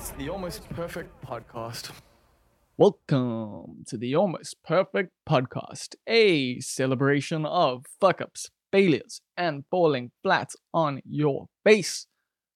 It's the Almost Perfect Podcast. Welcome to the Almost Perfect Podcast, a celebration of fuck ups, failures, and falling flat on your face.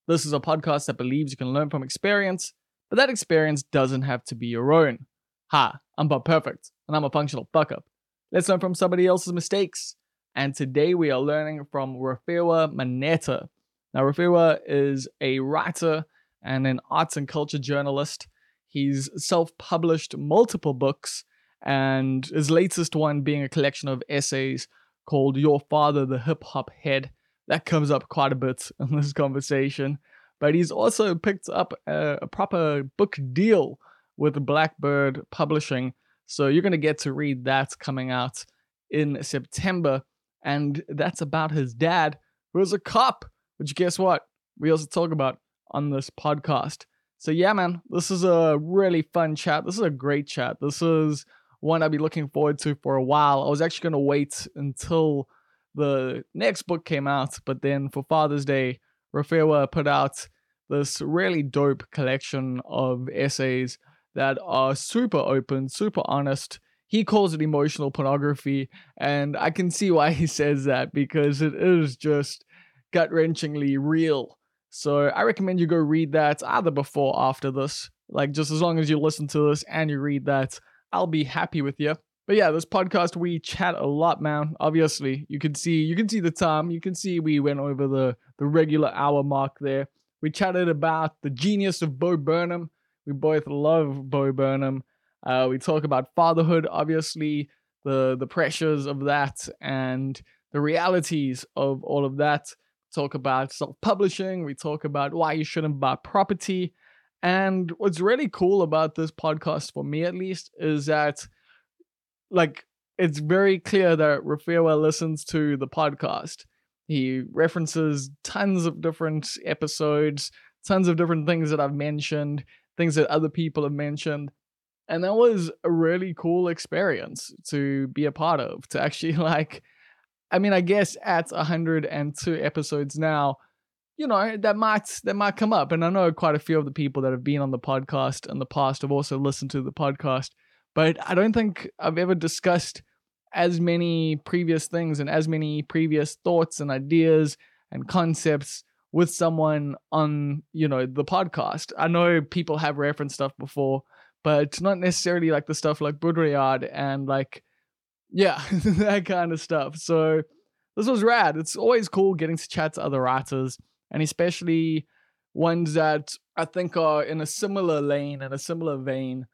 This is a podcast that believes you can learn from experience, but that experience doesn't have to be your own. Ha, I'm Bob Perfect, and I'm a functional fuck up. Let's learn from somebody else's mistakes. And today we are learning from Rofhiwa Maneta. Now, Rofhiwa is a writer and an arts and culture journalist. He's self published multiple books, and his latest one being a collection of essays called Your Father, the Hip Hop Head. That comes up quite a bit in this conversation. But he's also picked up a, a proper book deal with Blackbird Publishing. So you're going to get to read that coming out in September. And that's about his dad, who is a cop, which guess what? We also talk about on this podcast. So yeah, man, this is a really fun chat. This is a great chat. This is one I'll be looking forward to for a while. I was actually gonna wait until the next book came out, but then for Father's Day, Rofhiwa put out this really dope collection of essays that are super open, super honest. He calls it emotional pornography, and I can see why he says that because it is just gut wrenchingly real. So I recommend you go read that either before or after this. Like just as long as you listen to this and you read that, I'll be happy with you. But yeah, this podcast we chat a lot, man. Obviously, you can see you can see the time. You can see we went over the the regular hour mark there. We chatted about the genius of Bo Burnham. We both love Bo Burnham. Uh, we talk about fatherhood, obviously, the the pressures of that and the realities of all of that talk about self publishing, we talk about why you shouldn't buy property. And what's really cool about this podcast, for me at least, is that like it's very clear that Rofhiwa listens to the podcast. He references tons of different episodes, tons of different things that I've mentioned, things that other people have mentioned. And that was a really cool experience to be a part of, to actually like I mean, I guess at 102 episodes now, you know, that might that might come up. And I know quite a few of the people that have been on the podcast in the past have also listened to the podcast. But I don't think I've ever discussed as many previous things and as many previous thoughts and ideas and concepts with someone on, you know, the podcast. I know people have referenced stuff before, but not necessarily like the stuff like Baudrillard and like yeah, that kind of stuff. So this was rad. It's always cool getting to chat to other writers, and especially ones that I think are in a similar lane and a similar vein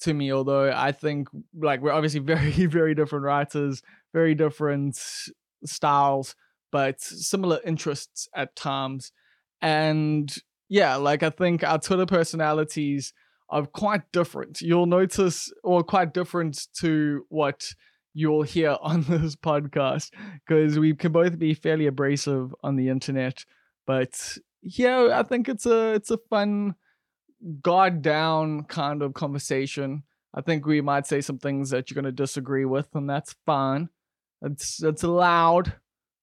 to me. Although I think like we're obviously very, very different writers, very different styles, but similar interests at times. And yeah, like I think our Twitter personalities are quite different. You'll notice, or quite different to what you'll hear on this podcast because we can both be fairly abrasive on the internet. But yeah, I think it's a it's a fun guard down kind of conversation. I think we might say some things that you're gonna disagree with, and that's fine. It's it's allowed.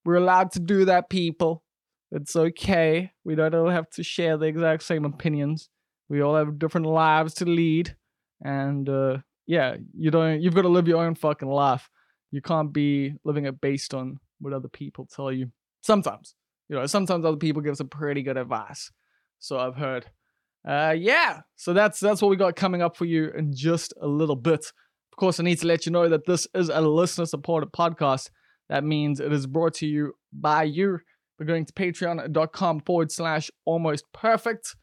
We're allowed to do that, people. It's okay. We don't all have to share the exact same opinions. We all have different lives to lead, and uh, yeah, you don't. You've got to live your own fucking life. You can't be living it based on what other people tell you. Sometimes, you know, sometimes other people give some pretty good advice. So I've heard. Uh, yeah. So that's that's what we got coming up for you in just a little bit. Of course, I need to let you know that this is a listener supported podcast. That means it is brought to you by you by going to patreon.com forward slash almost perfect.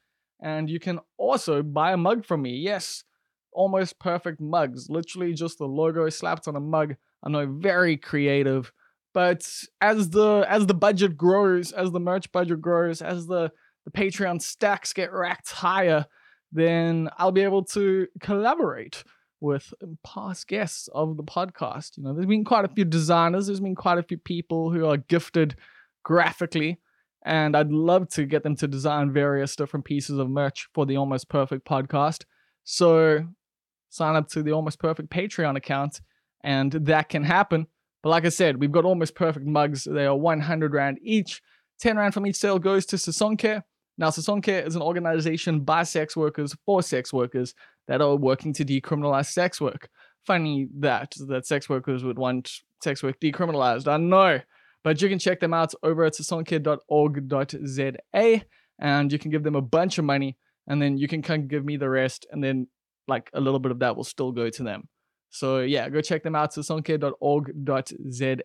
And you can also buy a mug from me. Yes, almost perfect mugs. Literally just the logo slapped on a mug. I know very creative. But as the as the budget grows, as the merch budget grows, as the, the Patreon stacks get racked higher, then I'll be able to collaborate with um, past guests of the podcast. You know, there's been quite a few designers, there's been quite a few people who are gifted graphically, and I'd love to get them to design various different pieces of merch for the Almost Perfect podcast. So sign up to the Almost Perfect Patreon account, and that can happen. But like I said, we've got Almost Perfect mugs. They are 100 Rand each. 10 Rand from each sale goes to Sisonke. Now, Sisonke is an organization by sex workers for sex workers that are working to decriminalize sex work. Funny that that sex workers would want sex work decriminalized. I know, but you can check them out over at sisonke.org.za, and you can give them a bunch of money, and then you can come give me the rest, and then like a little bit of that will still go to them. So yeah, go check them out, sisonke.org.za.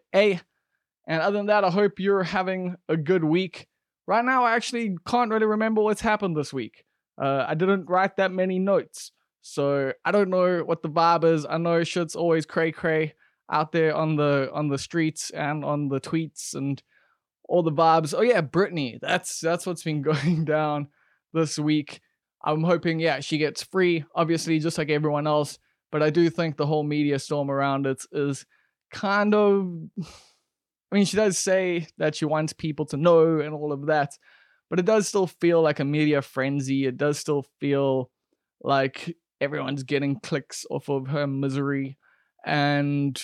And other than that, I hope you're having a good week. Right now, I actually can't really remember what's happened this week. Uh, I didn't write that many notes, so I don't know what the vibe is. I know shit's always cray cray out there on the on the streets and on the tweets and all the vibes. Oh yeah, Britney. That's that's what's been going down this week. I'm hoping, yeah, she gets free, obviously, just like everyone else. But I do think the whole media storm around it is kind of. I mean, she does say that she wants people to know and all of that, but it does still feel like a media frenzy. It does still feel like everyone's getting clicks off of her misery. And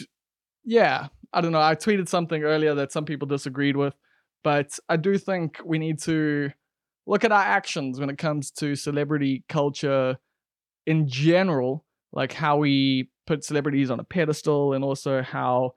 yeah, I don't know. I tweeted something earlier that some people disagreed with, but I do think we need to look at our actions when it comes to celebrity culture in general, like how we put celebrities on a pedestal and also how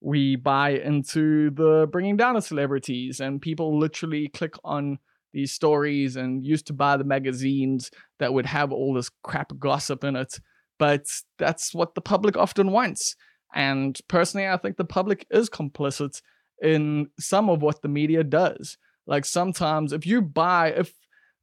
we buy into the bringing down of celebrities. And people literally click on these stories and used to buy the magazines that would have all this crap gossip in it. But that's what the public often wants. And personally i think the public is complicit in some of what the media does like sometimes if you buy if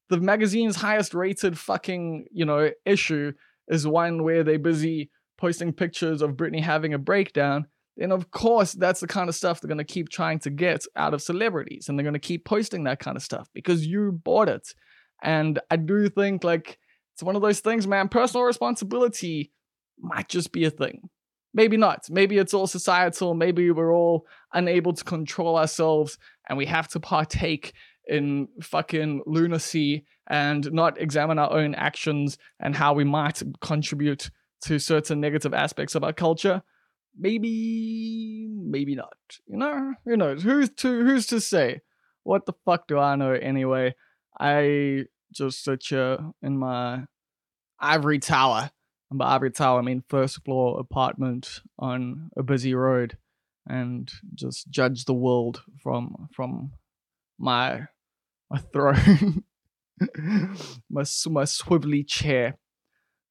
the magazine's highest rated fucking you know issue is one where they're busy posting pictures of Britney having a breakdown then of course that's the kind of stuff they're going to keep trying to get out of celebrities and they're going to keep posting that kind of stuff because you bought it. And i do think like it's one of those things man personal responsibility might just be a thing maybe not. Maybe it's all societal. Maybe we're all unable to control ourselves and we have to partake in fucking lunacy and not examine our own actions and how we might contribute to certain negative aspects of our culture. Maybe maybe not you know? Who knows? Who's to who's to say? What the fuck do i know anyway? I just sit here in my ivory tower by ivory tower i mean first floor apartment on a busy road and just judge the world from from my my throne my my swivelly chair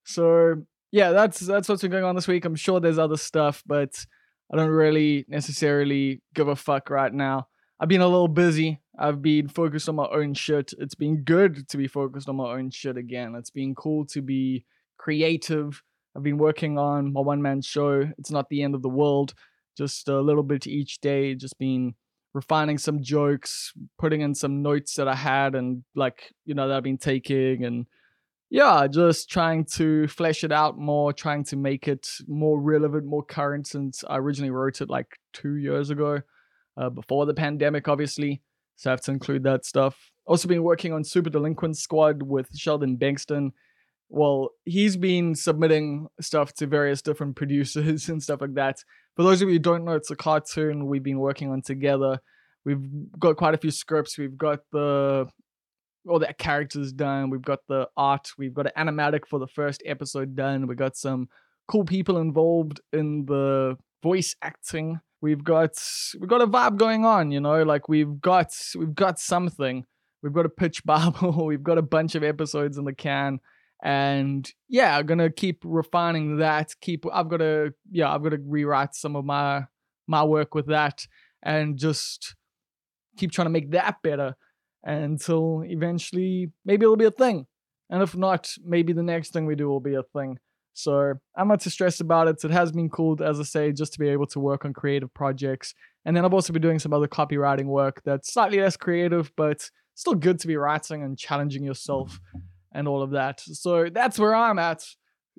so yeah, that's that's what's been going on this week. I'm sure there's other stuff, but I don't really necessarily give a fuck right now. I've been a little busy. I've been focused on my own shit. It's been good to be focused on my own shit again. It's been cool to be creative. I've been working on my one man show. It's not the end of the world. Just a little bit each day. Just been refining some jokes, putting in some notes that I had and like, you know, that I've been taking and yeah, just trying to flesh it out more, trying to make it more relevant, more current since I originally wrote it like two years ago, uh, before the pandemic, obviously. So I have to include that stuff. Also, been working on Super Delinquent Squad with Sheldon Bankston. Well, he's been submitting stuff to various different producers and stuff like that. For those of you who don't know, it's a cartoon we've been working on together. We've got quite a few scripts. We've got the all the characters done. We've got the art. We've got an animatic for the first episode done. We got some cool people involved in the voice acting. We've got we've got a vibe going on, you know, like we've got we've got something. We've got a pitch bible. we've got a bunch of episodes in the can. And yeah, I'm gonna keep refining that. Keep I've got to yeah, I've got to rewrite some of my my work with that and just keep trying to make that better until eventually maybe it'll be a thing. And if not, maybe the next thing we do will be a thing. So I'm not too stressed about it. It has been cool, as I say, just to be able to work on creative projects. And then I've also been doing some other copywriting work that's slightly less creative, but still good to be writing and challenging yourself and all of that. So that's where I'm at.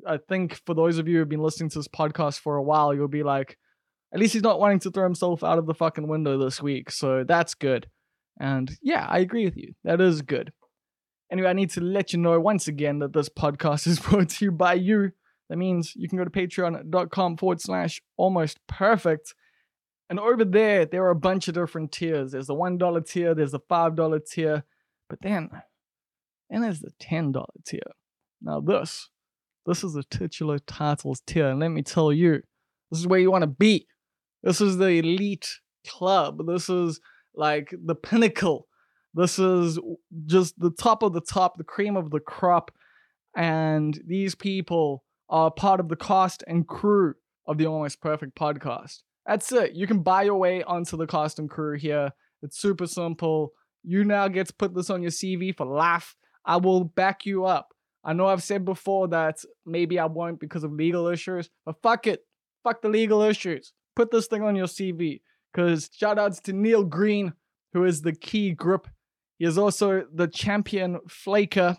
I think for those of you who've been listening to this podcast for a while, you'll be like, at least he's not wanting to throw himself out of the fucking window this week. So that's good. And yeah, I agree with you. That is good. Anyway, I need to let you know once again that this podcast is brought to you by you. That means you can go to patreon.com forward slash almost perfect. And over there, there are a bunch of different tiers. There's the $1 tier, there's the $5 tier. But then and there's the $10 tier. Now, this, this is the titular titles tier. And let me tell you, this is where you want to be. This is the elite club. This is like the pinnacle. This is just the top of the top, the cream of the crop. And these people are part of the cast and crew of the Almost Perfect podcast. That's it. You can buy your way onto the cast and crew here. It's super simple. You now get to put this on your CV for life. I will back you up. I know I've said before that maybe I won't because of legal issues, but fuck it. Fuck the legal issues. Put this thing on your CV. Because shout outs to Neil Green, who is the key grip. He is also the champion flaker.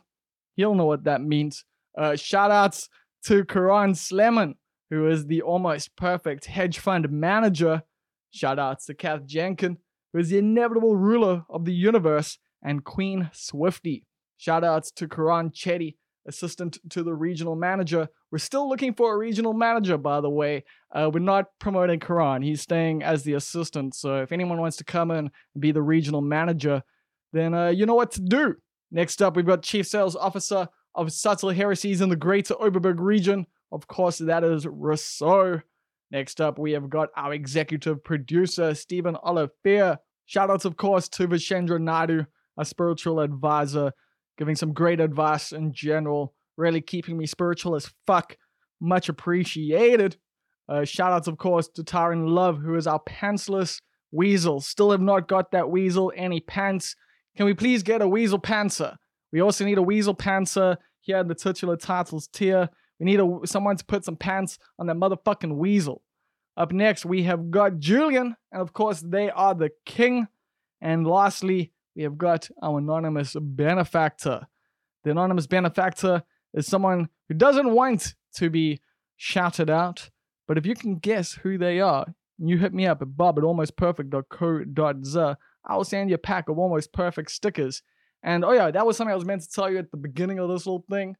He'll know what that means. Uh, shout outs to Karan Slemon, who is the almost perfect hedge fund manager. Shout outs to Kath Jenkin, who is the inevitable ruler of the universe, and Queen Swifty. Shout outs to Karan Chetty, assistant to the regional manager. We're still looking for a regional manager, by the way. Uh, we're not promoting Karan. He's staying as the assistant. So if anyone wants to come in and be the regional manager, then uh, you know what to do. Next up, we've got Chief Sales Officer of Subtle Heresies in the Greater Oberberg region. Of course, that is Rousseau. Next up, we have got our executive producer, Stephen Olivier. Shoutouts, of course, to Vishendra Naidu, a spiritual advisor giving some great advice in general, really keeping me spiritual as fuck. Much appreciated. Uh, shout outs, of course, to Tyron Love, who is our pantsless weasel. Still have not got that weasel any pants. Can we please get a weasel pantser? We also need a weasel pantser here in the titular titles tier. We need a, someone to put some pants on that motherfucking weasel. Up next, we have got Julian, and of course, they are the king. And lastly, we have got our anonymous benefactor. The anonymous benefactor is someone who doesn't want to be shouted out, but if you can guess who they are, you hit me up at bob at almostperfect.co.za. I'll send you a pack of almost perfect stickers. And oh yeah, that was something I was meant to tell you at the beginning of this little thing.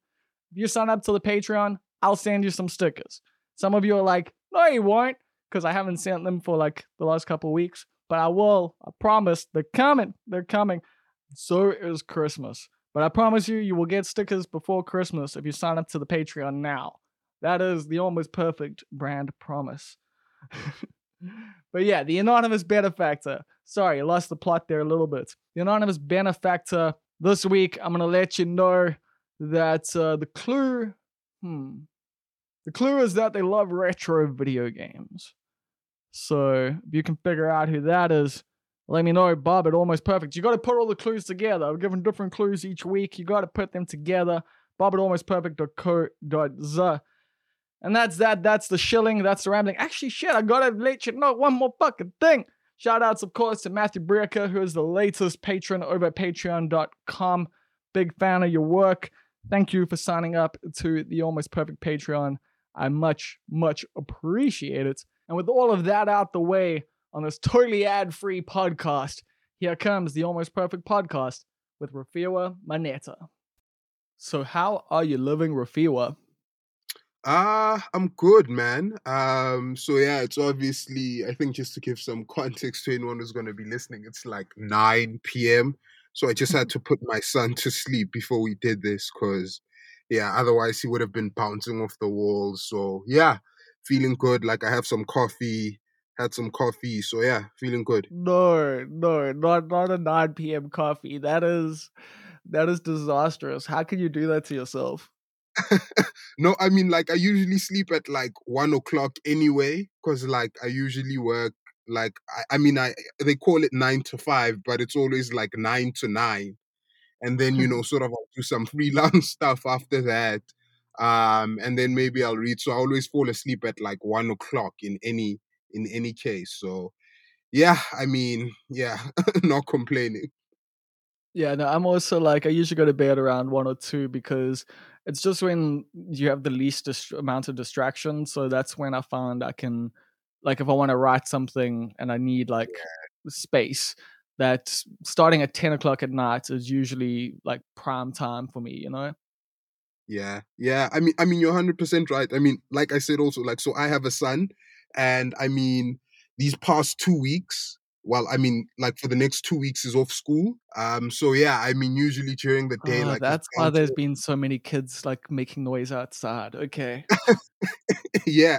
If you sign up to the Patreon, I'll send you some stickers. Some of you are like, no, you won't, because I haven't sent them for like the last couple weeks but I will. I promise. They're coming. They're coming. So is Christmas. But I promise you, you will get stickers before Christmas if you sign up to the Patreon now. That is the almost perfect brand promise. but yeah, the anonymous benefactor. Sorry, I lost the plot there a little bit. The anonymous benefactor. This week, I'm gonna let you know that uh, the clue. Hmm. The clue is that they love retro video games. So if you can figure out who that is, let me know, Bob, at Almost Perfect. You got to put all the clues together. I've given different clues each week. You got to put them together. Bob at almostperfect.co.za. And that's that. That's the shilling. That's the rambling. Actually, shit, I got to let you know one more fucking thing. Shout outs, of course, to Matthew Brecker, who is the latest patron over at patreon.com. Big fan of your work. Thank you for signing up to the Almost Perfect Patreon. I much, much appreciate it. And with all of that out the way on this totally ad free podcast, here comes the Almost Perfect Podcast with Rofhiwa Maneta. So, how are you living, Rofhiwa? Ah, uh, I'm good, man. Um, so yeah, it's obviously I think just to give some context to anyone who's gonna be listening, it's like 9 p.m. So I just had to put my son to sleep before we did this because yeah, otherwise he would have been bouncing off the walls. So yeah, feeling good. Like I have some coffee, had some coffee. So yeah, feeling good. No, no, not not a 9 p.m. coffee. That is that is disastrous. How can you do that to yourself? no, I mean like I usually sleep at like one o'clock anyway, because like I usually work like I, I mean I they call it nine to five, but it's always like nine to nine. And then, you know, sort of I'll do some freelance stuff after that um, and then maybe I'll read. So I always fall asleep at like one o'clock in any in any case. So yeah, I mean, yeah, not complaining. Yeah, no, I'm also like I usually go to bed around one or two because it's just when you have the least dist- amount of distraction. So that's when I find I can, like, if I want to write something and I need like yeah. space, that starting at 10 o'clock at night is usually like prime time for me, you know? Yeah, yeah. I mean, I mean, you're hundred percent right. I mean, like I said, also, like, so I have a son, and I mean, these past two weeks, well, I mean, like for the next two weeks is off school. Um, so yeah, I mean, usually during the day, Oh, like that's why there's to been so many kids like making noise outside. Okay. yeah,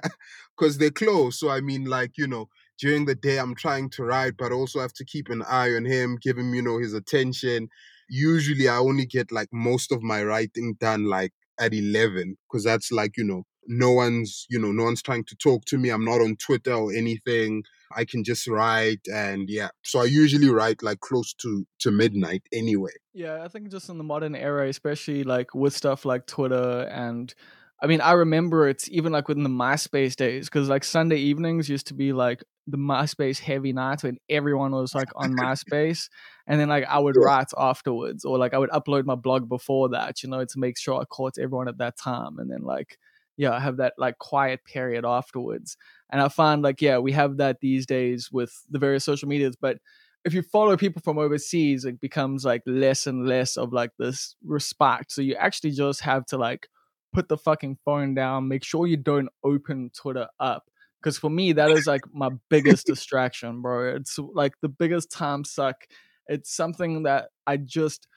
because they're close. So I mean, like you know, during the day I'm trying to write, but also have to keep an eye on him, give him you know his attention. Usually, I only get like most of my writing done like at eleven, because that's like you know no one's you know no one's trying to talk to me. I'm not on Twitter or anything. I can just write, and yeah. So I usually write like close to to midnight anyway. Yeah, I think just in the modern era, especially like with stuff like Twitter and I mean, I remember it's even like within the MySpace days because like Sunday evenings used to be like the MySpace heavy nights when everyone was like on MySpace, and then like I would Yeah. write afterwards or like I would upload my blog before that, you know, to make sure I caught everyone at that time, and then like yeah, I have that like quiet period afterwards, and I find like yeah, we have that these days with the various social medias, but if you follow people from overseas, it becomes like less and less of like this respect. So you actually just have to like put the fucking phone down, make sure you don't open Twitter up. Because for me, that is like my biggest distraction, bro. It's like the biggest time suck. It's something that I just,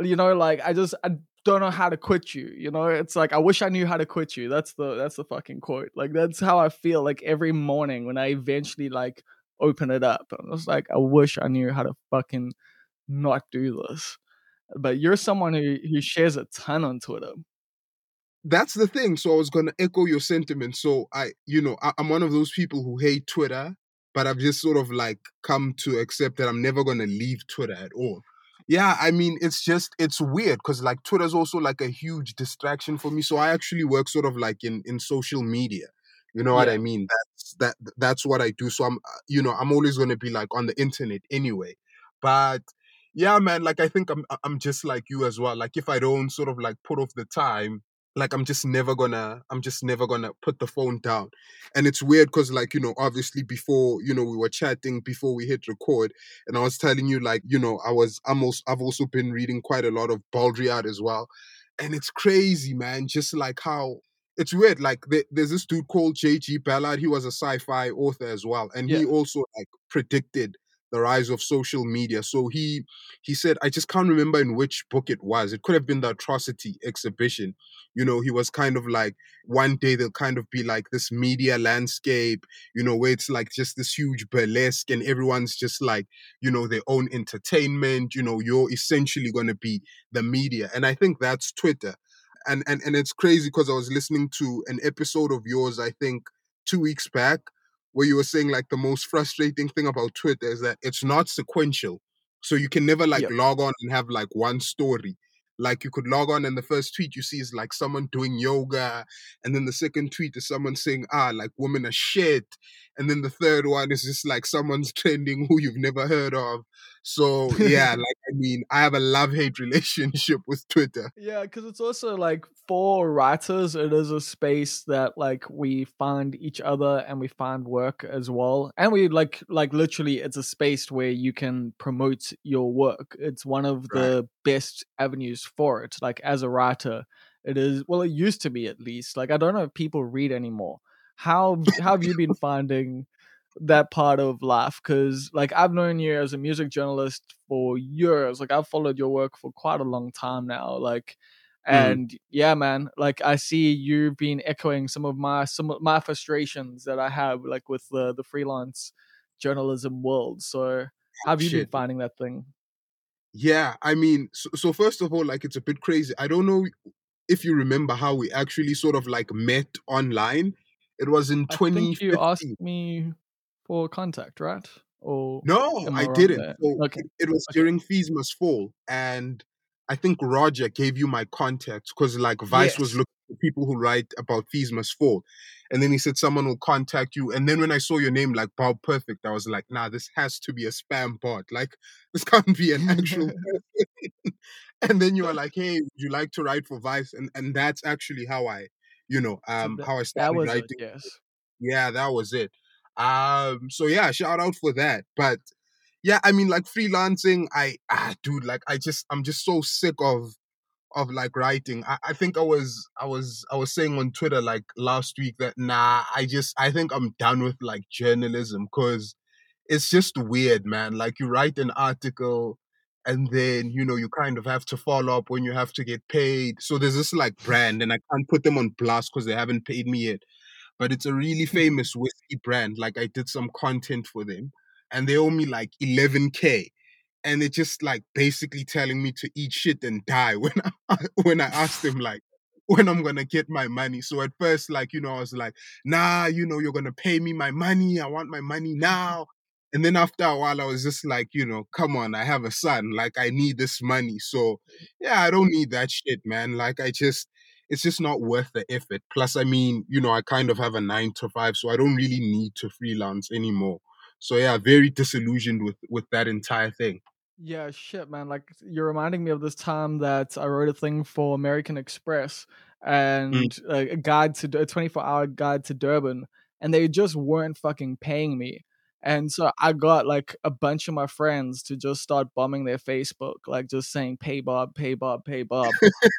you know, like I just I don't know how to quit you. You know, it's like I wish I knew how to quit you. That's the that's the fucking quote. Like that's how I feel like every morning when I eventually like open it up. I'm just like, I wish I knew how to fucking not do this. But you're someone who, who shares a ton on Twitter. That's the thing. So I was gonna echo your sentiment. So I, you know, I, I'm one of those people who hate Twitter, but I've just sort of like come to accept that I'm never gonna leave Twitter at all. Yeah, I mean, it's just it's weird because like Twitter's also like a huge distraction for me. So I actually work sort of like in in social media. You know what I mean? That's that that's what I do. So I'm uh, you know I'm always gonna be like on the internet anyway. But yeah, man, like I think I'm I'm just like you as well. Like if I don't sort of like put off the time like i'm just never gonna i'm just never gonna put the phone down. And it's weird because like you know obviously before you know we were chatting before we hit record and i was telling you like you know i was i'm also i've also been reading quite a lot of Baudrillard as well. And it's crazy man just like how it's weird like there, there's this dude called jg ballard he was a sci-fi author as well and he also like predicted the rise of social media. So he he said i just can't remember in which book it was. It could have been the atrocity exhibition. You know he was kind of like one day there'll kind of be like this media landscape you know where it's like just this huge burlesque and everyone's just like you know their own entertainment you know you're essentially going to be the media. And i think that's twitter. And and, and it's crazy because i was listening to an episode of yours i think two weeks back where you were saying like the most frustrating thing about twitter is that it's not sequential. So you can never like log on and have like one story. Like you could log on and the first tweet you see is like someone doing yoga and then the second tweet is someone saying ah like women are shit and then the third one is just like someone's trending who you've never heard of so yeah like i mean i have a love-hate relationship with twitter Yeah, because it's also like for writers, it is a space that like we find each other and we find work as well. And we like like literally it's a space where you can promote your work. It's one of Right. the best avenues for it. Like as a writer, it is well, it used to be at least. Like I don't know if people read anymore. How how have you been finding that part of life because like i've known you as a music journalist for years like i've followed your work for quite a long time now like Mm. and yeah man like i see you've been echoing some of my some of my frustrations that i have like with the the freelance journalism world so how have you been finding that thing Yeah, I mean, so, so first of all, like it's a bit crazy. I don't know if you remember how we actually sort of like met online. It was in i think you asked me for contact right or No, i I didn't. So okay it, it was okay during Fees Must Fall, and I think Roger gave you my contact because like Vice was looking for people who write about Fees Must Fall, and then he said someone will contact you. And then when I saw your name, like Bob Perfect, I was like, nah, this has to be a spam bot. Like this can't be an actual and then you are like, hey, would you like to write for Vice? And and that's actually how I, you know, so um, that, how I started it writing. yes Yeah, that was it. Um, so yeah, shout out for that. But yeah, I mean, like freelancing, I ah, dude, like I just, I'm just so sick of of like writing. I, I think I was, I was, I was saying on Twitter like last week that nah, I just, I think I'm done with like journalism because it's just weird, man. Like you write an article and then you know you kind of have to follow up when you have to get paid. So there's this like brand, and I can't put them on blast because they haven't paid me yet. But it's a really Mm-hmm. famous whiskey brand. Like I did some content for them, and they owe me like 11k, and they're just like basically telling me to eat shit and die when I when I asked them like when I'm gonna get my money. So at first, like you know, I was like, nah, you know, you're gonna pay me my money. I want my money now. And then after a while, I was just like, you know, come on, I have a son. Like, I need this money. So, yeah, I don't need that shit, man. Like, I just, it's just not worth the effort. Plus, I mean, you know, I kind of have a nine to five, so I don't really need to freelance anymore. So, yeah, very disillusioned with with that entire thing. Yeah, shit, man. Like you're reminding me of this time that I wrote a thing for American Express and uh, a guide to a 24 hour guide to Durban, and they just weren't fucking paying me. And so I got like a bunch of my friends to just start bombing their Facebook, like just saying pay Bob, pay Bob, pay Bob,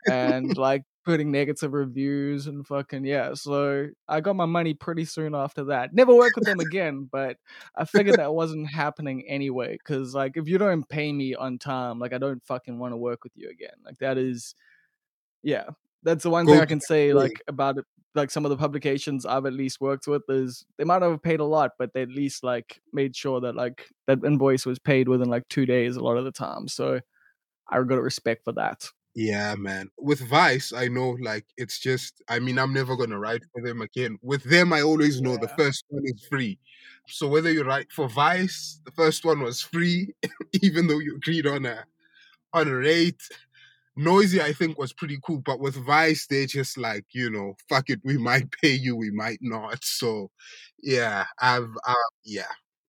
and like putting negative reviews and fucking yeah. So I got my money pretty soon after that. Never worked with them again, but I figured that wasn't happening anyway. Cause like if you don't pay me on time, like I don't fucking want to work with you again. Like that is, yeah, that's the one thing I can say. Like about it, like some of the publications I've at least worked with is they might not have paid a lot, but they at least like made sure that like that invoice was paid within like two days a lot of the time. So I got a respect for that. Yeah, man. With Vice, I know like it's just I mean, I'm never gonna write for them again. With them, I always know the first one is free. So whether you write for Vice, the first one was free, even though you agreed on a on a rate. Noisey, I think, was pretty cool, but with Vice, they're just like, you know, fuck it, we might pay you, we might not. So yeah, I've uh, yeah.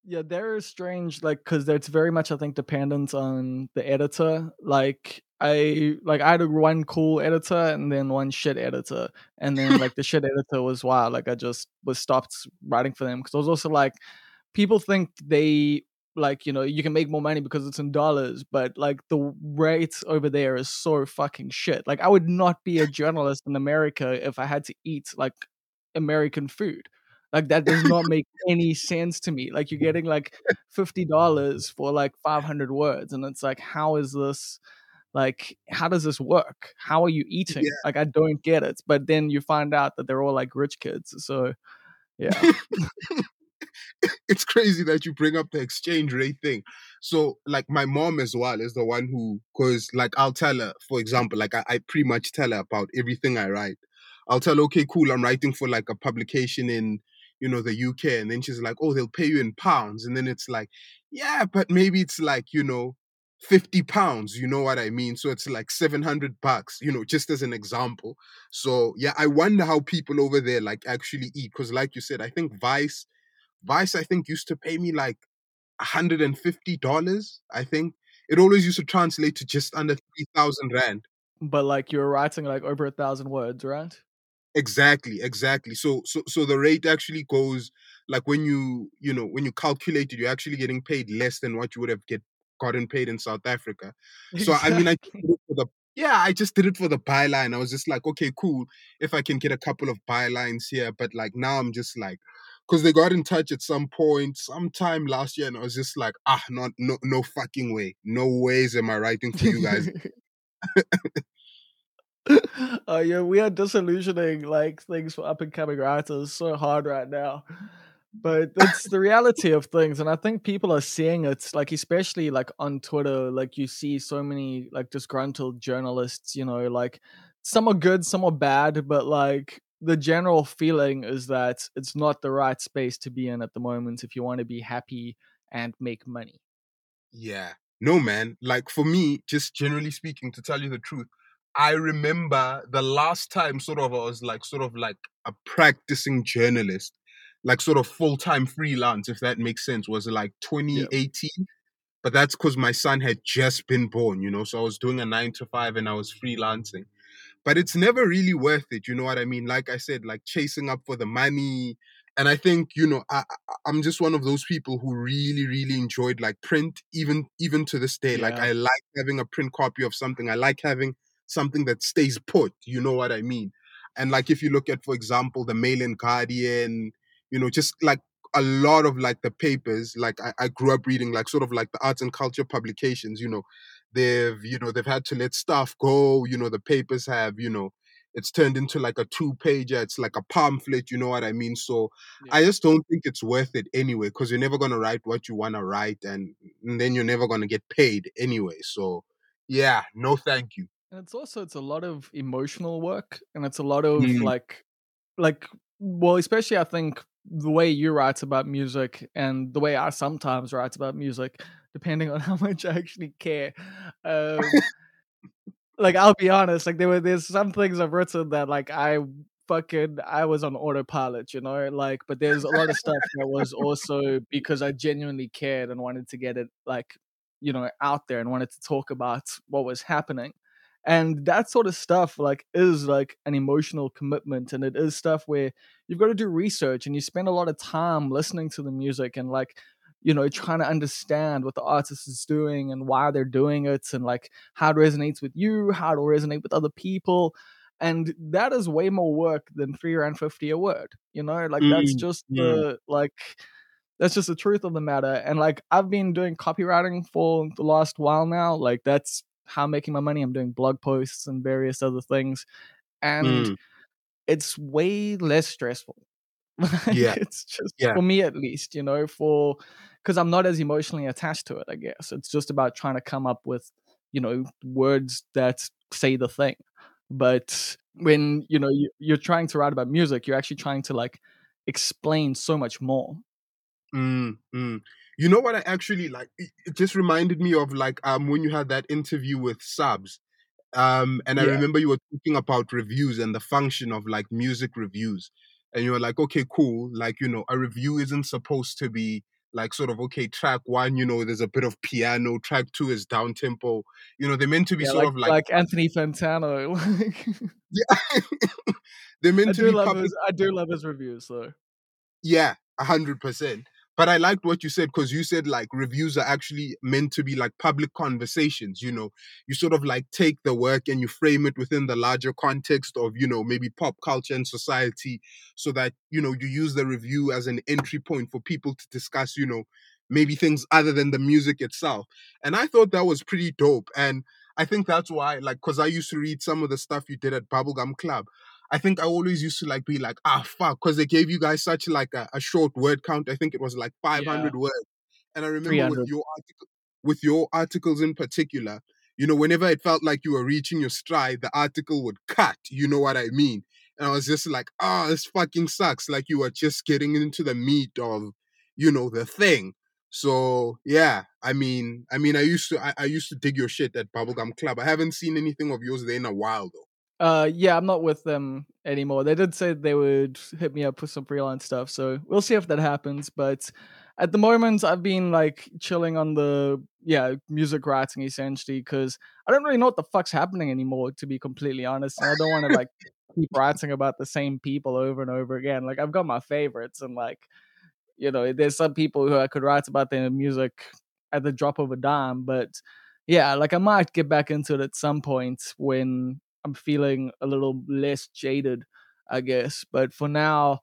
Yeah, they're strange, like, because it's very much, I think, dependent on the editor. Like, I like I had one cool editor and then one shit editor, and then like the shit editor was wild. Like, I just was stopped writing for them because I was also like, people think they like you know you can make more money because it's in dollars, but like the rates over there is so fucking shit. Like, I would not be a journalist in America if I had to eat like American food. Like that does not make any sense to me. Like you're getting like fifty dollars for like five hundred words, and it's like, how is this? Like, how does this work? How are you eating? Yeah. Like, I don't get it. But then you find out that they're all like rich kids. So, yeah, it's crazy that you bring up the exchange rate thing. So, like, my mom as well is the one who, because, like, I'll tell her, for example, like, I, I pretty much tell her about everything I write. I'll tell her, okay, cool, I'm writing for like a publication in, you know, the UK. And then she's like, oh, they'll pay you in pounds. And then it's like, yeah, but maybe it's like, you know, 50 pounds, you know what I mean? So it's like 700 bucks, you know, just as an example. So, yeah, I wonder how people over there like actually eat. Because, like you said, I think Vice, Vice, I think, used to pay me like $150, I think. It always used to translate to just under 3,000 Rand. but like you're writing like over a thousand words, right? Exactly, exactly. So, so, so the rate actually goes like when you, you know, when you calculate it, you're actually getting paid less than what you would have get gotten paid in South Africa. So, I mean, I did it for the yeah, I just did it for the byline. I was just like, okay, cool. If I can get a couple of bylines here, but like now I'm just like, because they got in touch at some point, sometime last year, and I was just like, ah, not, no, no fucking way, no ways am I writing for you guys. Oh yeah, we are disillusioning like things for up and coming writers so hard right now. But it's the reality of things, and I think people are seeing it, like especially like on Twitter, like you see so many like disgruntled journalists, you know, like some are good, some are bad, but like the general feeling is that it's not the right space to be in at the moment if you want to be happy and make money. Yeah. No, man. Like for me, just generally speaking, to tell you the truth, I remember the last time sort of I was like sort of like a practicing journalist, like sort of full time freelance, if that makes sense, was like 2018. But that's because my son had just been born, you know. So I was doing a nine to five and I was freelancing. But it's never really worth it, you know what I mean? Like I said, like chasing up for the money. And I think, you know, I, I'm just one of those people who really, really enjoyed like print, even even to this day. Like I like having a print copy of something. I like having something that stays put. You know what I mean? And like if you look at, for example, the Mail and Guardian, you know, just like a lot of like the papers, like I, I grew up reading like sort of like the arts and culture publications, you know, they've, you know, they've had to let stuff go, you know, the papers have, you know, it's turned into like a two pager, it's like a pamphlet, you know what I mean? So Yeah. I just don't think it's worth it anyway, because you're never gonna write what you wanna write and, and then you're never gonna get paid anyway. So yeah, no thank you. And it's also it's a lot of emotional work and it's a lot of Mm. like like well, especially I think the way you write about music and the way I sometimes write about music, depending on how much I actually care. Um like I'll be honest, like there were there's some things I've written that like I fucking I was on autopilot, you know, like but there's a lot of stuff that was also because I genuinely cared and wanted to get it like you know out there and wanted to talk about what was happening. And that sort of stuff like is like an emotional commitment and it is stuff where you've got to do research and you spend a lot of time listening to the music and like you know trying to understand what the artist is doing and why they're doing it and like how it resonates with you, how it'll resonate with other people. And that is way more work than three rand fifty a word. You know, like that's Mm, just mm. the like that's just the truth of the matter. And like I've been doing copywriting for the last while now. Like that's how I'm making my money. I'm doing blog posts and various other things. And Mm, it's way less stressful. Yeah, it's just yeah. for me at least, you know, for because I'm not as emotionally attached to it, I guess. It's just about trying to come up with, you know, words that say the thing. But when, you know, you, you're trying to write about music, you're actually trying to like explain so much more. Mm, mm. You know what I actually like? It it just reminded me of like um when you had that interview with Subs. Um, and I Yeah. remember you were talking about reviews and the function of like music reviews. And you were like, okay, cool. Like, you know, a review isn't supposed to be like sort of okay, track one, you know, there's a bit of piano, track two is down tempo. You know, they're meant to be Yeah, sort like of like like Anthony Fantano. Like yeah. they're I meant to do be love public his I do love his reviews though. Yeah, a hundred percent. But I liked what you said because you said like reviews are actually meant to be like public conversations. You know, you sort of like take the work and you frame it within the larger context of you know maybe pop culture and society, so that you know you use the review as an entry point for people to discuss. You know, maybe things other than the music itself. And I thought that was pretty dope. And I think that's why, like, because I used to read some of the stuff you did at Bubblegum Club. I think I always used to like be like, ah, fuck, because they gave you guys such like a, a short word count. I think it was like Yeah. 500 words. And I remember with your article, with your articles in particular, you know, whenever it felt like you were reaching your stride, the article would cut. You know what I mean? And I was just like, ah, this fucking sucks. Like you were just getting into the meat of, you know, the thing. So yeah, I mean, I mean, I used to, I, I used to dig your shit at Bubblegum Club. I haven't seen anything of yours there in a while though. Uh, yeah, I'm not with them anymore. They did say they would hit me up with some freelance stuff, so we'll see if that happens. But at the moment, I've been like chilling on the yeah music writing essentially because I don't really know what the fuck's happening anymore, to be completely honest. And I don't want to like keep writing about the same people over and over again. Like I've got my favorites, and like you know, there's some people who I could write about their music at the drop of a dime, but yeah, like I might get back into it at some point when I'm feeling a little less jaded, I guess. But for now,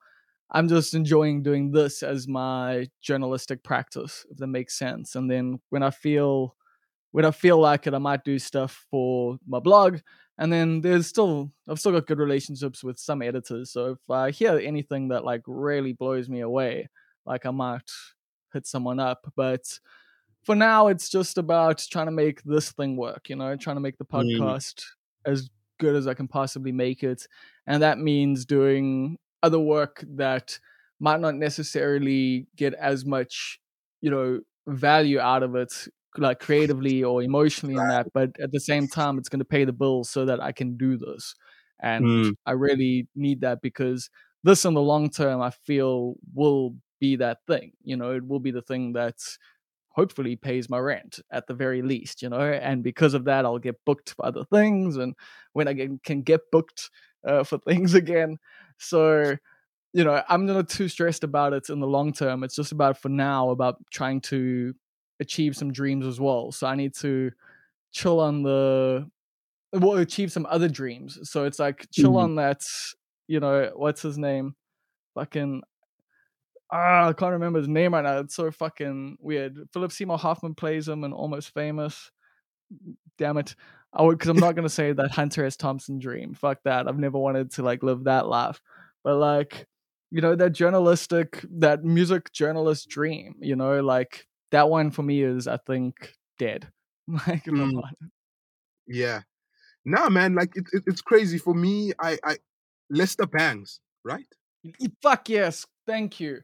I'm just enjoying doing this as my journalistic practice, if that makes sense. And then when I feel when I feel like it, I might do stuff for my blog. And then there's still I've still got good relationships with some editors. So if I hear anything that like really blows me away, like I might hit someone up. But for now it's just about trying to make this thing work, you know, trying to make the Mm. podcast as good as I can possibly make it. And that means doing other work that might not necessarily get as much, you know, value out of it, like creatively or emotionally in that, but at the same time, it's going to pay the bills so that I can do this. And Mm. I really need that because this in the long term, I feel will be that thing. You know, it will be the thing that hopefully pays my rent at the very least, you know. And because of that, I'll get booked for other things, and when I get, can get booked uh, for things again, so you know, I'm not too stressed about it in the long term. It's just about for now about trying to achieve some dreams as well. So I need to chill on the well achieve some other dreams. So it's like chill Mhm. on that. You know, what's his name? Fucking ah, I can't remember his name right now. It's so fucking weird. Philip Seymour Hoffman plays him in Almost Famous. Damn it. I would because I'm not gonna say that Hunter S. Thompson dream. Fuck that. I've never wanted to like live that life. But like, you know, that journalistic, that music journalist dream, you know, like that one for me is I think dead. Like Mm. Yeah. Nah, man, like it, it, it's crazy for me. I, I, Lester Bangs, right? Fuck yes, thank you.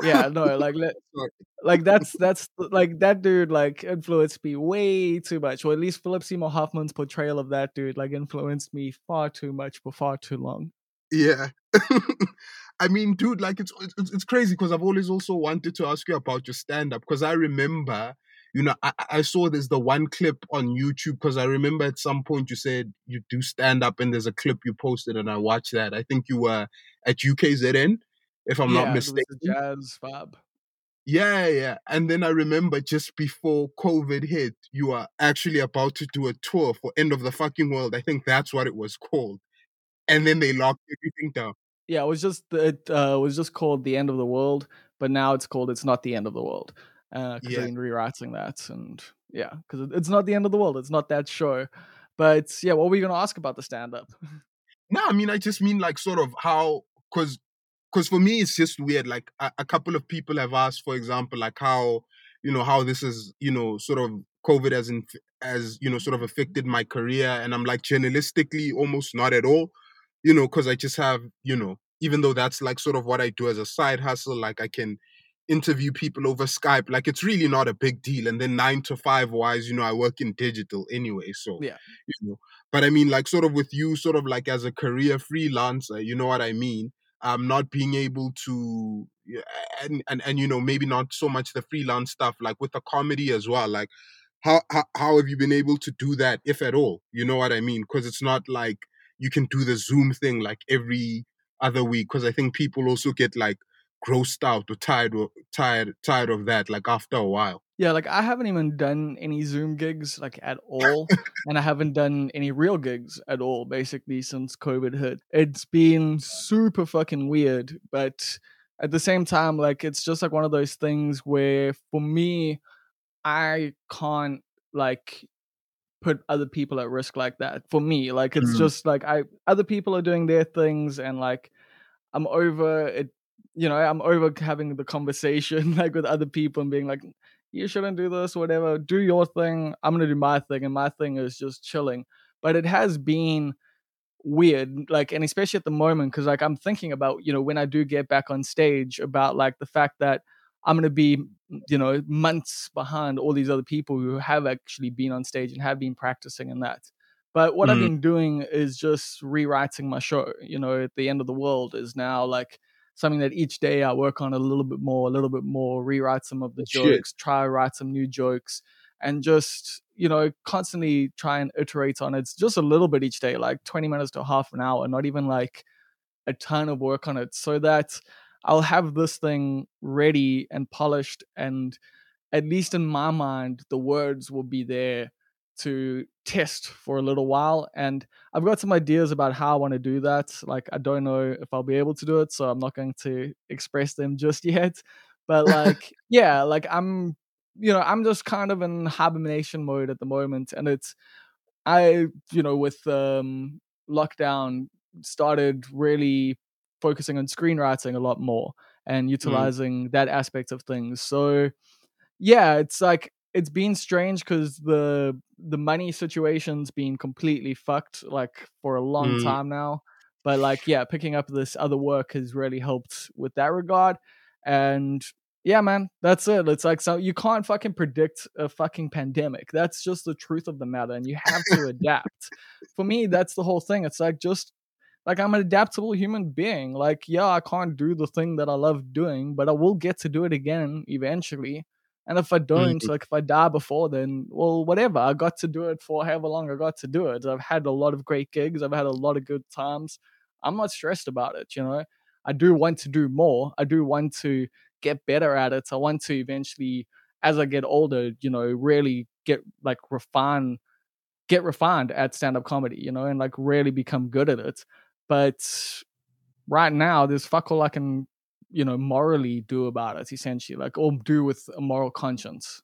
Yeah, no, like like that's that's like that dude like influenced me way too much, or at least Philip Seymour Hoffman's portrayal of that dude like influenced me far too much for far too long. Yeah. I mean, dude, like it's it's, it's crazy because I've always also wanted to ask you about your stand up because I remember, you know, I, I- I saw there's the one clip on YouTube because I remember at some point you said you do stand up and there's a clip you posted and I watched that. I think you were at UKZN, if I'm yeah, not mistaken. jazz vibe. Yeah, yeah. And then I remember just before COVID hit, you were actually about to do a tour for End of the Fucking World. I think that's what it was called. And then they locked everything down. Yeah, it was just it uh, was just called the end of the world, but now it's called it's not the end of the world because Yeah. they've been rewriting that, and yeah, because it's not the end of the world. It's not that show, but yeah, what were you gonna ask about the stand up? No, I mean, I just mean like sort of how, because, because for me it's just weird. Like a, a couple of people have asked, for example, like how, you know, how this is, you know, sort of COVID has inf- as you know, sort of affected my career, and I'm like journalistically almost not at all, you know, because I just have, you know, even though that's like sort of what I do as a side hustle, like I can interview people over Skype, like it's really not a big deal. And then nine to five wise, you know, I work in digital anyway, so Yeah. you know but i mean like sort of with you sort of like as a career freelancer you know what i mean um not being able to and and, and you know maybe not so much the freelance stuff like with the comedy as well like how, how how have you been able to do that if at all? You know what i mean? Because it's not like you can do the zoom thing like every other week because i think people also get like grossed out or tired or tired tired of that like after a while Yeah, like I haven't even done any Zoom gigs like at all, and I haven't done any real gigs at all basically since COVID hit. It's been super fucking weird, but at the same time, like it's just like one of those things where for me, I can't like put other people at risk like that. For me, like it's Mm. just like I other people are doing their things, and like I'm over it. You know, I'm over having the conversation like with other people and being like, you shouldn't do this, whatever. Do your thing. I'm gonna do my thing, and my thing is just chilling. But it has been weird, like, and especially at the moment, because like I'm thinking about, you know, when I do get back on stage, about like the fact that I'm gonna be, you know, months behind all these other people who have actually been on stage and have been practicing and that. But what I've Mm. been doing is just rewriting my show. You know, at the end of the world is now like something that each day I work on a little bit more, a little bit more, rewrite some of the Shit. jokes, try write some new jokes, and just you know constantly try and iterate on it just a little bit each day, like 20 minutes to half an hour, not even like a ton of work on it, so that I'll have this thing ready and polished, and at least in my mind, the words will be there to test for a little while. And I've got some ideas about how I want to do that. Like, I don't know if I'll be able to do it, so I'm not going to express them just yet. But, like, yeah, like, I'm, you know, I'm just kind of in hibernation mode at the moment. And it's, I, you know, with um, lockdown, started really focusing on screenwriting a lot more and utilizing that aspect of things. So, yeah, it's like it's been strange because the the money situation's been completely fucked like for a long Mm. time now. But like, yeah, picking up this other work has really helped with that regard. And yeah, man, that's it. It's like so you can't fucking predict a fucking pandemic. That's just the truth of the matter, and you have to adapt. For me, that's the whole thing. It's like just like I'm an adaptable human being. Like, yeah, I can't do the thing that I love doing, but I will get to do it again eventually. And if I mm. don't, like if I die before then, well, whatever. I got to do it for however long I got to do it. I've had a lot of great gigs. I've had a lot of good times. I'm not stressed about it, you know. I do want to do more. I do want to get better at it. I want to eventually, as I get older, you know, really get like refine, get refined at stand-up comedy, you know, and like really become good at it. But right now, there's fuck all I can you know morally do about it essentially like or do with a moral conscience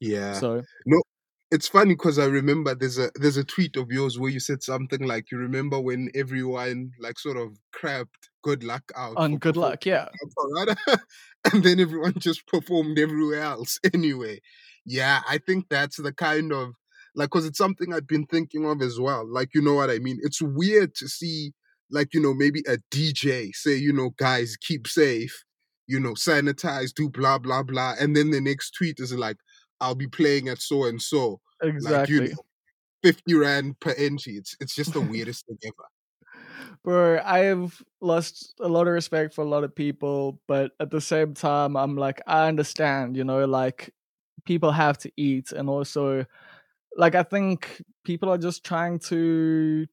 Yeah. so No, it's funny because I remember there's a there's a tweet of yours where you said something like you remember when everyone like sort of crapped good luck out on good luck yeah and then everyone just performed everywhere else anyway. Yeah, I think that's the kind of like because it's something I've been thinking of as well. Like you know what I mean? It's weird to see like you know maybe a DJ say you know guys keep safe, you know sanitize, do blah blah blah, and then the next tweet is like I'll be playing at so and so, like you exactly know fifty rand per entry. It's it's just the weirdest thing ever. Bro, I've lost a lot of respect for a lot of people, but at the same time, I'm like, I understand, you know, like people have to eat, and also, like, I think people are just trying to,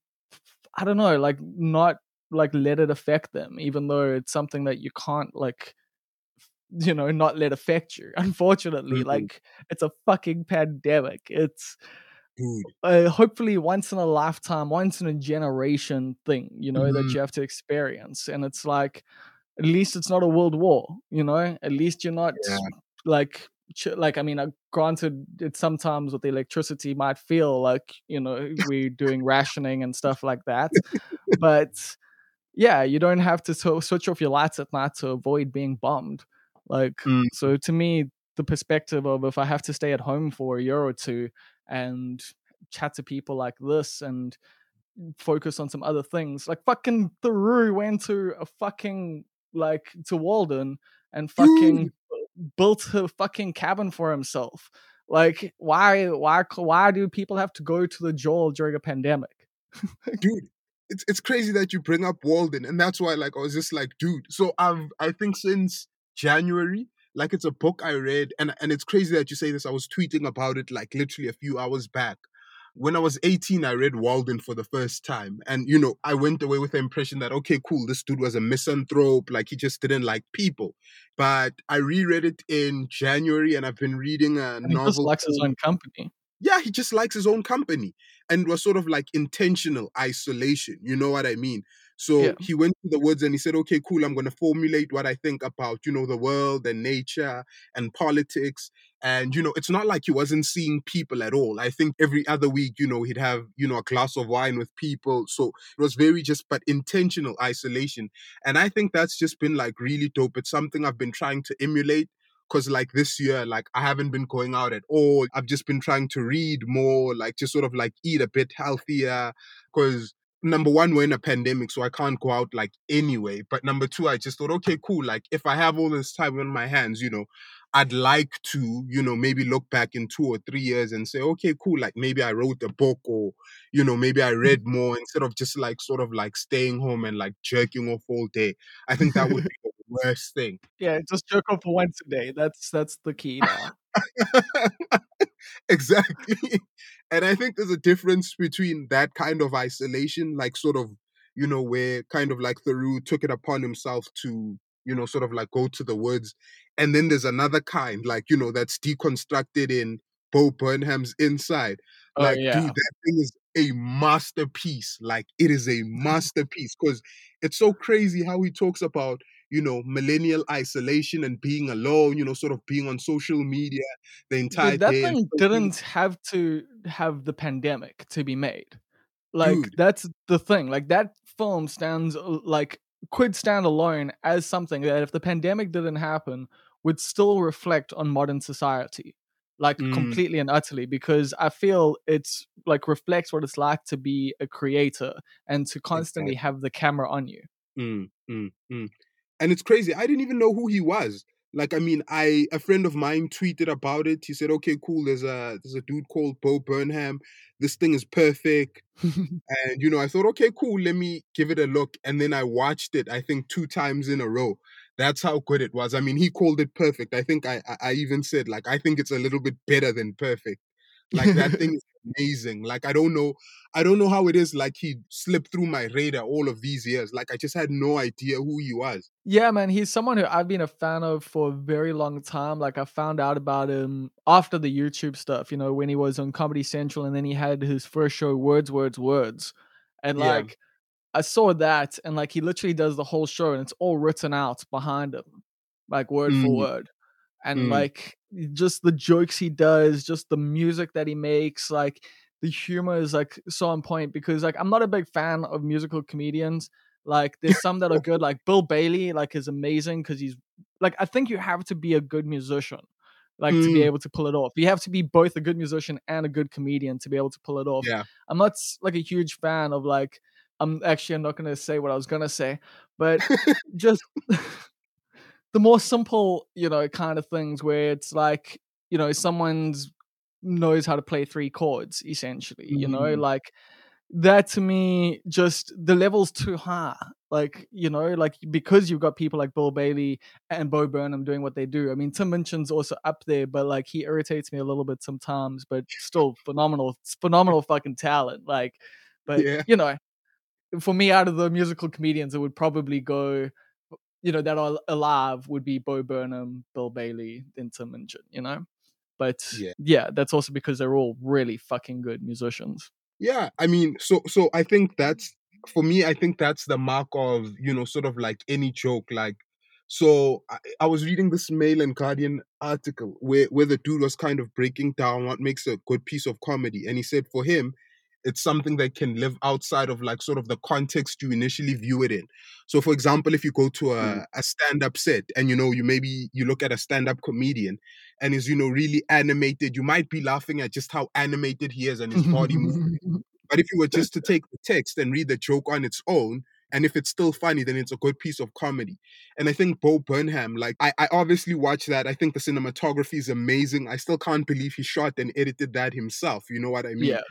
I don't know, like, not like let it affect them, even though it's something that you can't, like, you know, not let affect you. Unfortunately, Mhm. like, it's a fucking pandemic. It's, uh, hopefully once in a lifetime, once in a generation thing, you know, that Mhm. you have to experience. And it's like, at least it's not a world war, you know. At least you're not Yeah. like, like I mean, uh, granted, it sometimes with the electricity might feel like you know we're doing rationing and stuff like that, but yeah, you don't have to so- switch off your lights at night to avoid being bombed. Like, Mm. so to me, the perspective of if I have to stay at home for a year or two and chat to people like this and focus on some other things, like fucking Thoreau went to a fucking like to Walden and fucking Dude. Built a fucking cabin for himself. Like, why, why, why do people have to go to the jail during a pandemic? dude it's it's crazy that you bring up walden and that's why like i was just like dude so i've i think since january like it's a book i read and and it's crazy that you say this i was tweeting about it like literally a few hours back when i was 18 i read walden for the first time and you know i went away with the impression that okay cool this dude was a misanthrope like he just didn't like people but i reread it in january and i've been reading a And he just novel likes his own company. yeah, he just likes his own company and was sort of like intentional isolation. You know what I mean? So Yeah. he went to the woods and he said, okay, cool, I'm going to formulate what I think about, you know, the world and nature and politics. And, you know, it's not like he wasn't seeing people at all. I think every other week, you know, he'd have, you know, a glass of wine with people. So it was very just, but intentional isolation. And I think that's just been like really dope. It's something I've been trying to emulate because like this year like i haven't been going out at all i've just been trying to read more like just sort of like eat a bit healthier because number one we're in a pandemic so i can't go out like anyway but number two i just thought okay cool like if i have all this time on my hands you know i'd like to you know maybe look back in two or three years and say okay cool like maybe i wrote a book or you know maybe i read more instead of just like sort of like staying home and like jerking off all day i think that would be the worst thing Yeah, just jerk off once a day. That's that's the key now. exactly. And I think there's a difference between that kind of isolation, like sort of, you know, where kind of like Thoreau took it upon himself to, you know, sort of like go to the woods. And then there's another kind, like, you know, that's deconstructed in Bo Burnham's inside. Oh, Like, yeah. dude, that thing is a masterpiece. Like, it is a masterpiece because it's so crazy how he talks about, you know, millennial isolation and being alone, you know, sort of being on social media the entire Dude, that day. and thing didn't have to have the pandemic to be made. Like Dude. that's the thing. Like that film stands uh, like could stand alone as something that if the pandemic didn't happen would still reflect on modern society. Like Mm. completely and utterly because I feel it's like reflects what it's like to be a creator and to constantly have the camera on you. Mm, mm, mm. And it's crazy. I didn't even know who he was. Like, I mean, I a friend of mine tweeted about it. He said, "Okay, cool. There's a there's a dude called Bo Burnham. This thing is perfect." And you know, I thought, "Okay, cool. Let me give it a look." And then I watched it. I think two times in a row. That's how good it was. I mean, he called it perfect. I think I I, I even said like I think it's a little bit better than perfect. Like that thing is amazing. Like I don't know, I don't know how it is. Like he slipped through my radar all of these years. Like I just had no idea who he was. Yeah, man, he's someone who I've been a fan of for a very long time. Like I found out about him after the YouTube stuff, you know, when he was on Comedy Central and then he had his first show Words Words Words. And Yeah. like I saw that and like he literally does the whole show and it's all written out behind him, like word for Mm. word. And Mm. like just the jokes he does, just the music that he makes, like the humor is like so on point because like I'm not a big fan of musical comedians. Like there's some that are good, like Bill Bailey, like is amazing because he's like I think you have to be a good musician, like to be Mm. able to pull it off. You have to be both a good musician and a good comedian to be able to pull it off. Yeah. I'm not like a huge fan of like I'm actually I'm not gonna say what I was gonna say, but just the more simple, you know, kind of things where it's like, you know, someone's knows how to play three chords, essentially, you know, Mm. like that to me just the level's too high. Like, you know, like because you've got people like Bill Bailey and Bo Burnham doing what they do. I mean, Tim Minchin's also up there, but like he irritates me a little bit sometimes, but still phenomenal, it's phenomenal fucking talent. Like, but Yeah. you know, for me, out of the musical comedians, it would probably go, you know, that are alive would be Bo Burnham, Bill Bailey, then Tim Minchin, you know? But Yeah. yeah, that's also because they're all really fucking good musicians. Yeah, I mean, so so I think that's for me. I think that's the mark of you know, sort of like any joke. Like, so I, I was reading this Mail and Guardian article where where the dude was kind of breaking down what makes a good piece of comedy, and he said for him, it's something that can live outside of like sort of the context you initially view it in. So, for example, if you go to a, Mm. a stand-up set and you know you maybe you look at a stand-up comedian and is you know really animated, you might be laughing at just how animated he is and his body movement. But if you were just to take the text and read the joke on its own, and if it's still funny, then it's a good piece of comedy. And I think Bo Burnham, like I, I obviously watched that. I think the cinematography is amazing. I still can't believe he shot and edited that himself. You know what I mean? yeah.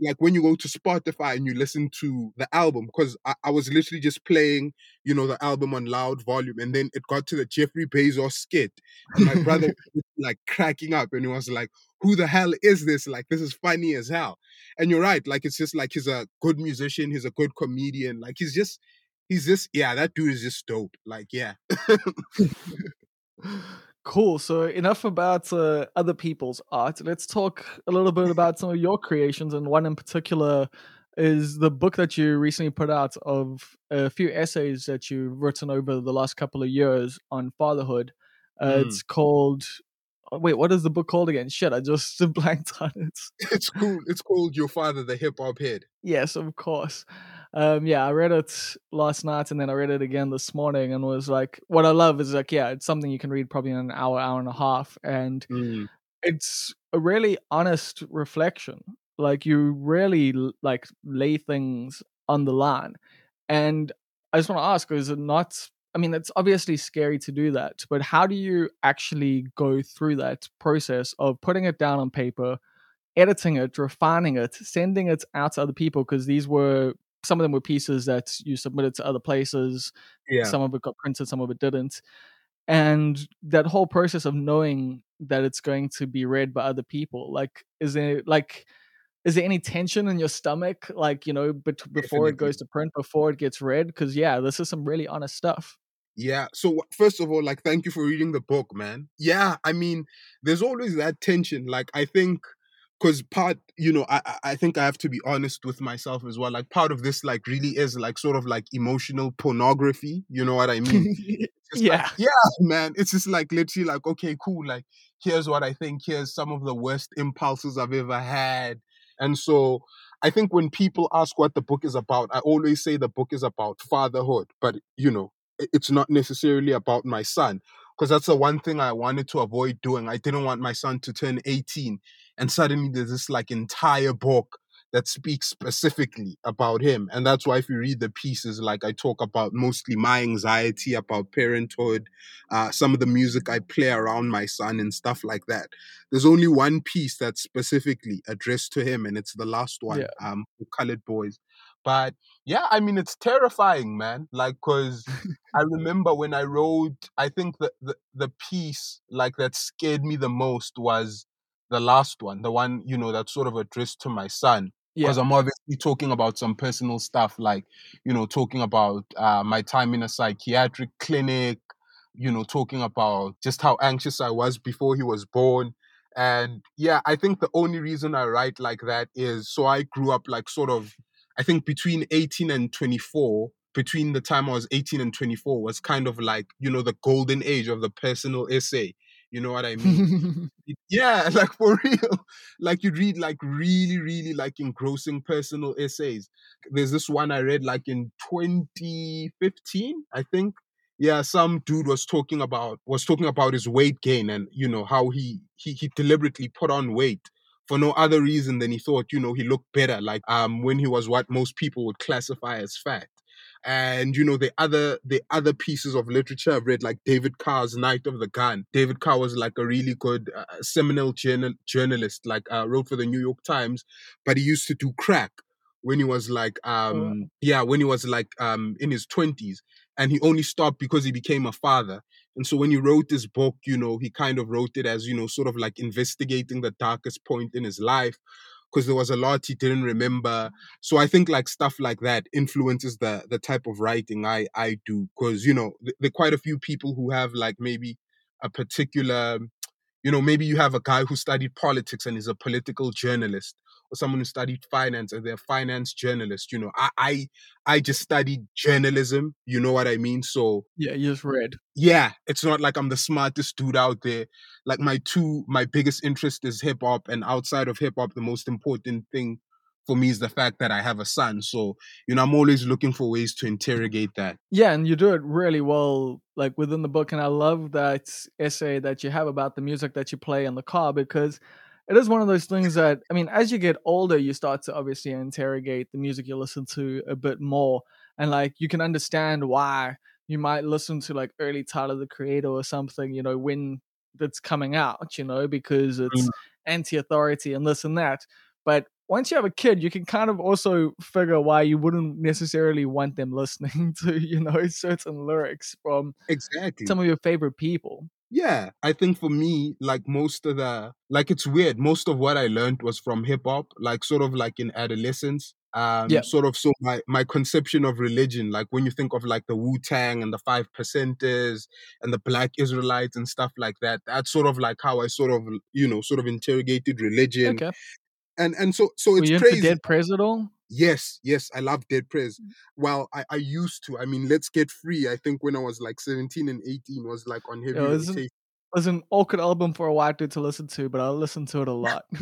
Like when you go to Spotify and you listen to the album, because I, I was literally just playing, you know, the album on loud volume, and then it got to the Jeffrey Bezos skit, and my brother was like cracking up, and he was like, "Who the hell is this? Like, this is funny as hell." And you're right, like it's just like he's a good musician, he's a good comedian, like he's just, he's just, yeah, that dude is just dope. Like, yeah, Cool. So enough about uh, other people's art. Let's talk a little bit about some of your creations, and one in particular is the book that you recently put out of a few essays that you've written over the last couple of years on fatherhood. Uh, Mm. It's called. oh, Wait, what is the book called again? Shit, I just blanked on it. it's cool. It's called Your Father, the Hip Hop Head. Yes, of course. Um, yeah, I read it last night and then I read it again this morning and was like, what I love is like, yeah, it's something you can read probably in an hour, hour and a half. And Mm. it's a really honest reflection. Like you really like lay things on the line. And I just want to ask, is it not I mean, it's obviously scary to do that, but how do you actually go through that process of putting it down on paper, editing it, refining it, sending it out to other people? Because these were some of them were pieces that you submitted to other places. Yeah. Some of it got printed, some of it didn't. And that whole process of knowing that it's going to be read by other people, like, is there like is there any tension in your stomach, like you know, bet- before it goes to print, before it gets read? Because yeah, this is some really honest stuff. Yeah. So first of all, like, thank you for reading the book, man. Yeah. I mean, there's always that tension. Like, I think, because part, you know, I I- think I have to be honest with myself as well. Like, part of this, like, really is like sort of like emotional pornography. You know what I mean? It's like, yeah, yeah, man. It's just like literally like, okay, cool. Like, here's what I think. Here's some of the worst impulses I've ever had. And so I think when people ask what the book is about, I always say the book is about fatherhood, but you know, it's not necessarily about my son. Because that's the one thing I wanted to avoid doing. I didn't want my son to turn 18 and suddenly there's this like entire book that speaks specifically about him. And that's why if you read the pieces, like I talk about mostly my anxiety about parenthood, uh, some of the music I play around my son and stuff like that. There's only one piece that's specifically addressed to him, and it's the last one, Yeah. um, for Colored Boys. But yeah, I mean, it's terrifying, man. Like, cause I remember when I wrote, I think the, the the piece like that scared me the most was the last one, the one you know that's sort of addressed to my son yeah, because I'm obviously talking about some personal stuff, like you know, talking about uh, my time in a psychiatric clinic, you know, talking about just how anxious I was before he was born. And yeah, I think the only reason I write like that is so I grew up like sort of I think between 18 and 24, between the time I was 18 and 24 was kind of like, you know, the golden age of the personal essay. You know what I mean? Yeah, like for real. Like you'd read like really, really like engrossing personal essays. There's this one I read like in 2015, I think. Yeah, some dude was talking about was talking about his weight gain and you know how he he he deliberately put on weight for no other reason than he thought, you know, he looked better, like um when he was what most people would classify as fat. And you know, the other the other pieces of literature I've read, like David Carr's Night of the Gun. David Carr was like a really good uh, seminal journal, journalist, like uh, wrote for the New York Times, but he used to do crack when he was like um yeah when he was like um in his 20s and he only stopped because he became a father. And so when he wrote this book you know he kind of wrote it as you know sort of like investigating the darkest point in his life because there was a lot he didn't remember. So i think like stuff like that influences the the type of writing i i do because you know th- there are quite a few people who have like maybe a particular you know maybe you have a guy who studied politics and is a political journalist or someone who studied finance and they're a finance journalist you know i i i just studied journalism you know what i mean so yeah, you just read. yeah it's not like i'm the smartest dude out there like my two my biggest interest is hip hop and outside of hip hop the most important thing for me is the fact that i have a son so you know i'm always looking for ways to interrogate that Yeah, and you do it really well, like within the book. And I love that essay that you have about the music that you play in the car because it is one of those things that, I mean, as you get older, you start to obviously interrogate the music you listen to a bit more. And like you can understand why you might listen to like early Tyler the Creator or something, you know, when that's coming out, you know, because it's Mm. anti authority and this and that. But once you have a kid, you can kind of also figure why you wouldn't necessarily want them listening to, you know, certain lyrics from exactly some of your favorite people. Yeah, I think for me, like most of the, like it's weird. Most of what I learned was from hip hop, like sort of like in adolescence. Um, Yeah. sort of so my my conception of religion, like when you think of like the Wu Tang and the Five Percenters and the Black Israelites and stuff like that, that's sort of like how I sort of you know sort of interrogated religion Okay. and and so so Were it's you crazy. Dead Prez at all? Yes, yes, I love Dead Prez. Mm. Well, I, I used to. I mean, Let's Get Free. I think when I was like 17 and 18 was like on heavy It was, it was an awkward album for a white dude to listen to, but I listened to it a lot.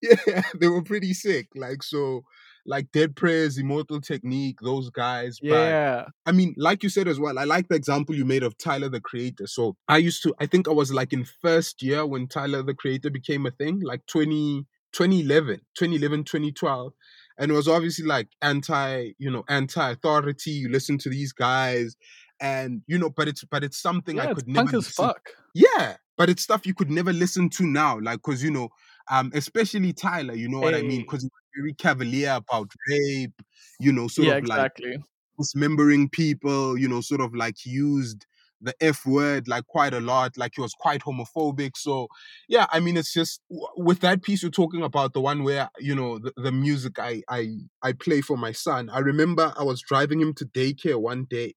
yeah, they were pretty sick. Like so, like Dead Prez, Immortal Technique, those guys. But yeah. I mean, like you said as well, I like the example you made of Tyler the Creator. So I used to, I think I was like in first year when Tyler the Creator became a thing, like 20, 2011, 2011, 2012. And it was obviously like anti, you know, anti-authority. You listen to these guys, and you know, but it's but it's something I Yeah, it's could never punk as fuck. yeah, but it's stuff you could never listen to now, like because you know, um, especially Tyler, you know what I mean? Hey. He's very cavalier about rape, you know, sort Yeah, of like exactly. dismembering people, you know, sort of like used the F word like quite a lot, like he was quite homophobic. So yeah, I mean, it's just with that piece you're talking about, the one where you know the, the music I I I play for my son. I remember I was driving him to daycare one day,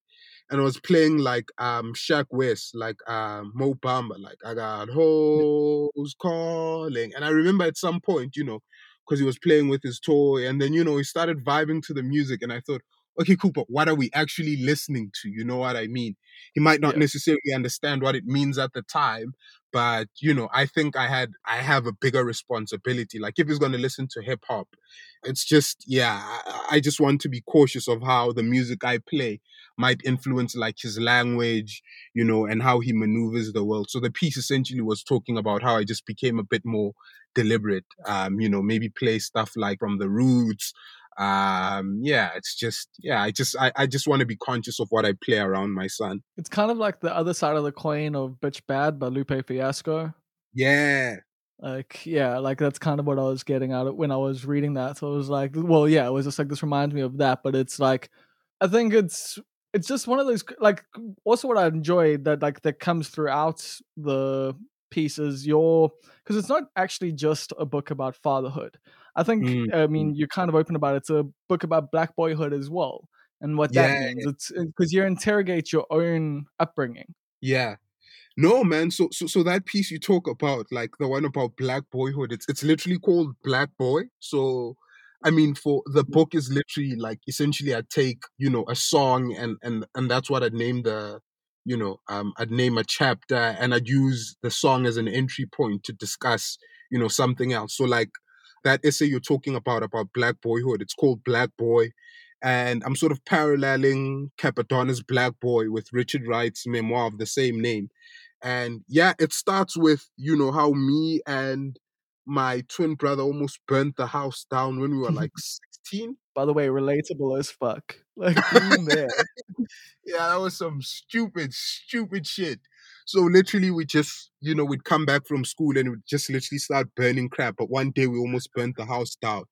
and I was playing like um Sheck Wes, like um Mo Bamba, like I got hoes calling, and I remember at some point, you know, because he was playing with his toy, and then you know he started vibing to the music, and I thought okay, cool, but what are we actually listening to? You know what I mean? He might not Yeah. necessarily understand what it means at the time, but you know, I think I had I have a bigger responsibility. Like if he's gonna listen to hip hop, it's just yeah, I, I just want to be cautious of how the music I play might influence like his language, you know, and how he maneuvers the world. So the piece essentially was talking about how I just became a bit more deliberate. Um, you know, maybe play stuff like from the roots, um yeah it's just yeah i just i, I just want to be conscious of what i play around my son It's kind of like the other side of the coin of Bitch Bad by Lupe Fiasco. yeah Like, yeah, like that's kind of what I was getting out of when I was reading that. So it was like, well, yeah, it was just like this reminds me of that, but it's like, I think it's it's just one of those like also what I enjoy that like that comes throughout the pieces your because it's not actually just a book about fatherhood. I think Mm, I mean you're kind of open about it. It's a book about black boyhood as well and what that Yeah, means. It's because you interrogate your own upbringing. yeah no man so so so that piece you talk about like the one about black boyhood it's it's literally called black boy so I mean, for the book is literally like essentially I take you know a song and and and that's what I'd name the you know um I'd name a chapter and I'd use the song as an entry point to discuss you know something else. So like that essay you're talking about about black boyhood, it's called Black Boy. And I'm sort of paralleling Cappadonna's Black Boy with Richard Wright's memoir of the same name. And yeah, it starts with, you know, how me and my twin brother almost burnt the house down when we were like 16. By the way, relatable as fuck. Like yeah, that was some stupid, stupid shit. So literally, we just, you know, we'd come back from school and we'd just literally start burning crap. But one day we almost burnt the house down.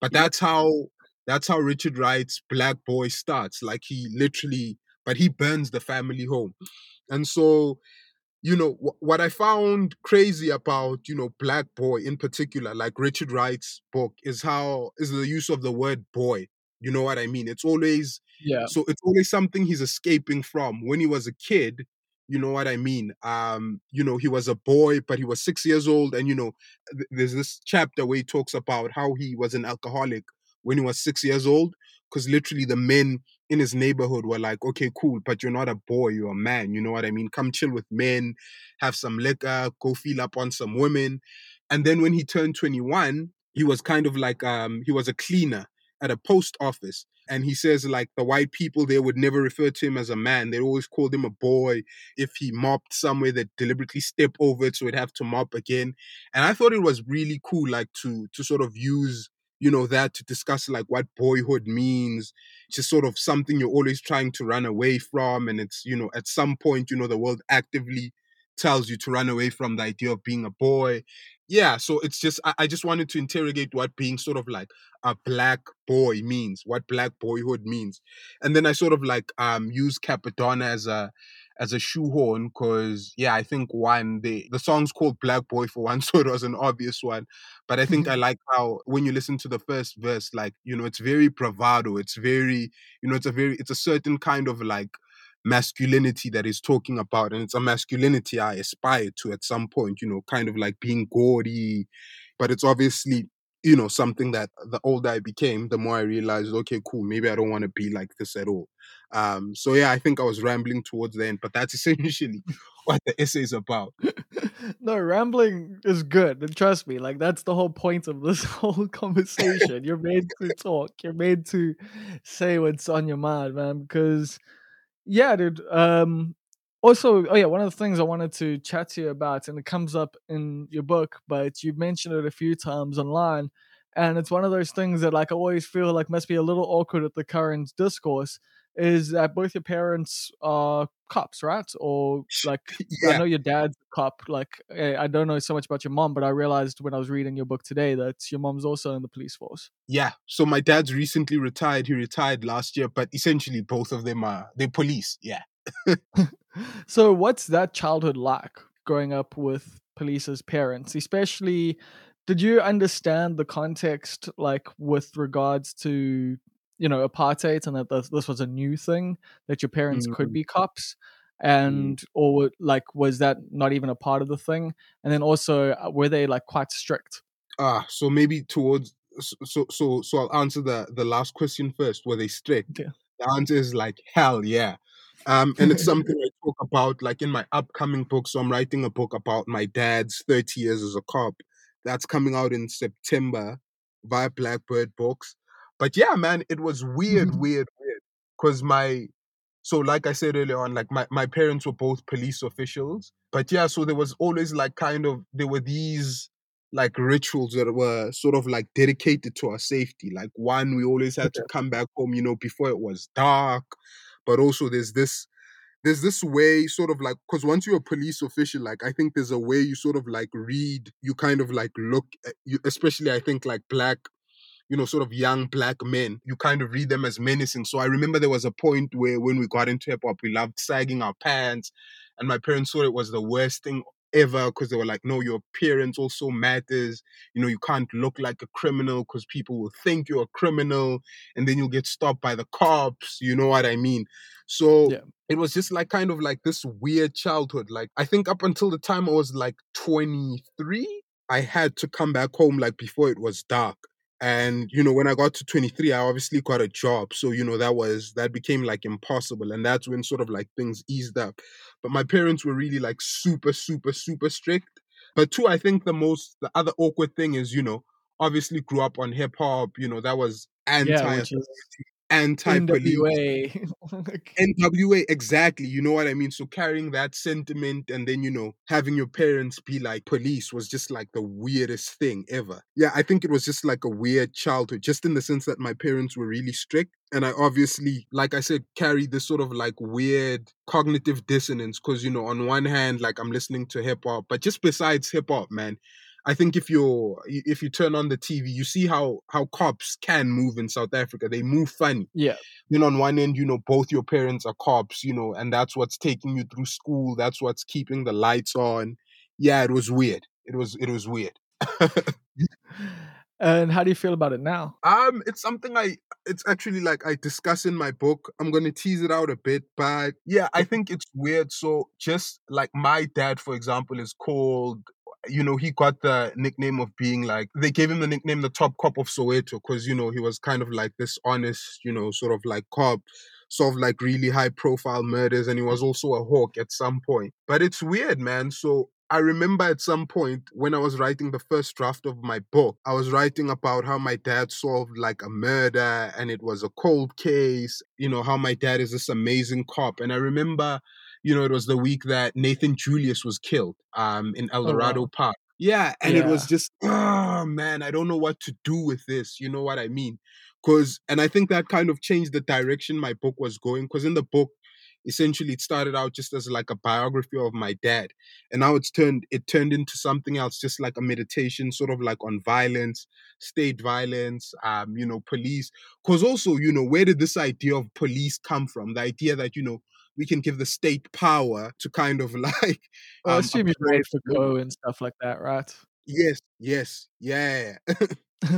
But that's how that's how Richard Wright's Black Boy starts. Like he literally, but he burns the family home. And so you know wh- what i found crazy about you know black boy in particular like richard wright's book is how is the use of the word boy you know what i mean it's always Yeah. so it's always something he's escaping from when he was a kid you know what i mean um you know he was a boy but he was 6 years old and you know th- there's this chapter where he talks about how he was an alcoholic when he was 6 years old because literally the men in his neighborhood were like, okay, cool, but you're not a boy, you're a man. You know what I mean? Come chill with men, have some liquor, go feel up on some women. And then when he turned 21, he was kind of like um he was a cleaner at a post office. And he says like the white people there would never refer to him as a man. They always called him a boy. If he mopped somewhere, they'd deliberately step over it so he'd have to mop again. And I thought it was really cool, like to to sort of use you know that to discuss like what boyhood means just sort of something you're always trying to run away from and it's you know at some point you know the world actively tells you to run away from the idea of being a boy. Yeah so it's just I, I just wanted to interrogate what being sort of like a black boy means what black boyhood means. And then i sort of like um use Cappadonna as a as a shoehorn because yeah i think one the the song's called black boy for one so it was an obvious one. But i think i like how when you listen to the first verse like you know it's very bravado it's very you know it's a very it's a certain kind of like masculinity that he's talking about and it's a masculinity i aspire to at some point you know kind of like being gaudy but it's obviously you know something that the older i became the more i realized okay cool maybe i don't want to be like this at all um so yeah i think i was rambling towards the end but that's essentially what the essay is about no, rambling is good. And trust me, like that's the whole point of this whole conversation. You're made to talk. You're made to say what's on your mind, man. Because yeah, dude. Um also, oh yeah, one of the things I wanted to chat to you about, and it comes up in your book, but you mentioned it a few times online. And it's one of those things that like I always feel like must be a little awkward at the current discourse is that both your parents are cops, right? Or like I know your dad's a cop. Like eh, I don't know so much about your mom, but I realized when I was reading your book today that your mom's also in the police force. yeah so my dad's recently retired he retired last year but essentially both of them are they police yeah so what's that childhood like growing up with police as parents, especially did you understand the context like with regards to you know apartheid and that this, this was a new thing that your parents could Mm, be cops? Mm. and or like was that not even a part of the thing? And then also uh, were they like quite strict? Ah so maybe towards so so so so i'll answer the the last question first. Were they strict? Yeah. the answer is like hell yeah. Um and it's something i talk about like in my upcoming book. So i'm writing a book about my dad's 30 years as a cop that's coming out in september via blackbird books. But yeah man it was weird mm-hmm. weird weird because my so like i said earlier on like my, my parents were both police officials but yeah so there was always like kind of there were these like rituals that were sort of like dedicated to our safety like one we always had to come back home you know before it was dark but also there's this there's this way sort of like because once you're a police official like i think there's a way you sort of like read you kind of like look at you especially i think like black you know, sort of young black men, you kind of read them as menacing. So I remember there was a point where when we got into hip hop, we loved sagging our pants. And my parents thought it was the worst thing ever because they were like, no, your appearance also matters. You know, you can't look like a criminal because people will think you're a criminal and then you'll get stopped by the cops. You know what I mean? So Yeah. it was just like kind of like this weird childhood. Like, I think up until the time I was like 23, I had to come back home like before it was dark And you know, when I got to 23, I obviously got a job. So, you know, that was that became like impossible. And that's when sort of like things eased up. But my parents were really like super, super, super strict. But two, I think the most the other awkward thing is, you know, obviously grew up on hip hop, you know, that was anti Yeah, is anti-police. NWA. NWA, exactly. You know what I mean? So carrying that sentiment and then, you know, having your parents be like police was just like the weirdest thing ever. Yeah, I think it was just like a weird childhood, just in the sense that my parents were really strict. And I obviously, like I said, carry this sort of like weird cognitive dissonance because, you know, on one hand, like I'm listening to hip hop, but just besides hip hop, man, I think if you're if you turn on the TV, you see how how cops can move in South Africa. They move funny. yeah. Then on one end, you know, both your parents are cops, you know, and that's what's taking you through school. That's what's keeping the lights on. Yeah, it was weird. It was it was weird. And how do you feel about it now? um, it's something I it's actually like I discuss in my book. I'm gonna tease it out a bit, but yeah, I think it's weird. So just like my dad, for example, is called you know, he got the nickname of being like they gave him the nickname the top cop of Soweto because you know he was kind of like this honest, you know, sort of like cop, solved like really high profile murders, and he was also a hawk at some point. But it's weird, man. So I remember at some point when I was writing the first draft of my book, I was writing about how my dad solved like a murder and it was a cold case, you know, how my dad is this amazing cop. And I remember, you know, it was the week that Nathan Julies was killed um in El Oh, Dorado wow. Park. Yeah, and it was just, oh man, I don't know what to do with this. You know what I mean? Cause and I think that kind of changed the direction my book was going. Cause in the book, essentially it started out just as like a biography of my dad and now it's turned it turned into something else just like a meditation sort of like on violence state violence um you know police because also you know where did this idea of police come from the idea that you know we can give the state power to kind of like Well, I um assume you approach read women. Foucault and stuff like that, right? yes yes yeah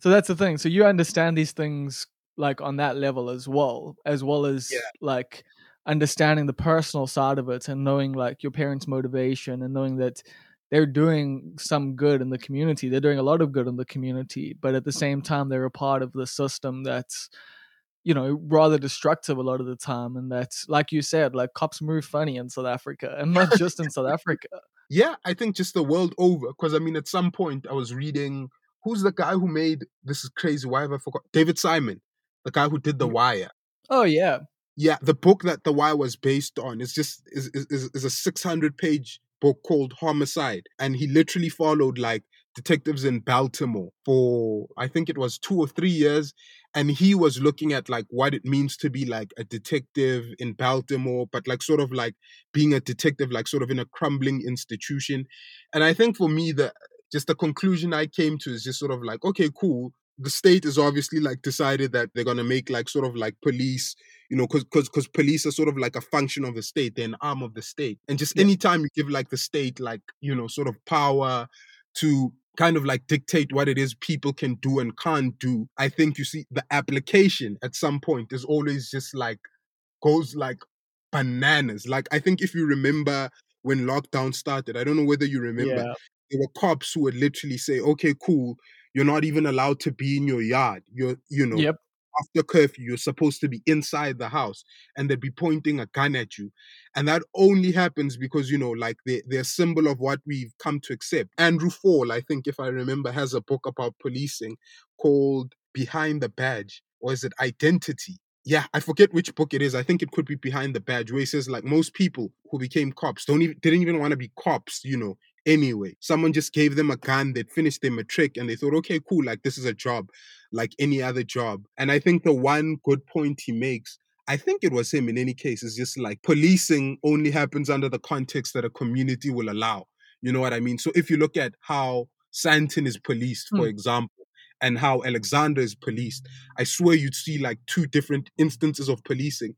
so that's the thing. So you understand these things like on that level as well, as well as Yeah. like understanding the personal side of it and knowing like your parents' motivation and knowing that they're doing some good in the community. They're doing a lot of good in the community, but at the same time, they're a part of the system that's you know rather destructive a lot of the time and that's like you said like cops move funny in south africa and not just in south africa Yeah, I think just the world over. Because I mean, at some point I was reading who's the guy who made this is crazy. Why have I forgot? David Simon, the guy who did The Mm. Wire. oh yeah Yeah, the book that The Wire was based on is just is is, is- is a six hundred page book called Homicide, and he literally followed like detectives in Baltimore for I think it was two or three years, and he was looking at like what it means to be like a detective in Baltimore, but like sort of like being a detective like sort of in a crumbling institution, and I think for me the just the conclusion I came to is just sort of like okay, cool. The state is obviously like decided that they're gonna make like sort of like police you know, because because because police are sort of like a function of the state, they're an arm of the state, and just Yeah. anytime you give like the state like you know sort of power to kind of like dictate what it is people can do and can't do, I think you see the application at some point is always just like goes like bananas. Like I think if you remember when lockdown started, I don't know whether you remember, yeah there were cops who would literally say, "Okay, cool, you're not even allowed to be in your yard. You're, you know, yep after curfew, you're supposed to be inside the house and they'd be pointing a gun at you. And that only happens because, you know, like they, they're a symbol of what we've come to accept. Andrew Faull, I think, if I remember, has a book about policing called Behind the Badge, or is it Identity? Yeah, I forget which book it is. I think it could be Behind the Badge, where he says like most people who became cops don't even didn't even want to be cops, you know, anyway. Someone just gave them a gun, they'd finished their matric, and they thought, okay, cool, like this is a job like any other job. And I think the one good point he makes, I think it was him in any case, is just like policing only happens under the context that a community will allow. You know what I mean? So if you look at how Sandton is policed, for Hmm. example, and how Alexandra is policed, I swear you'd see like two different instances of policing.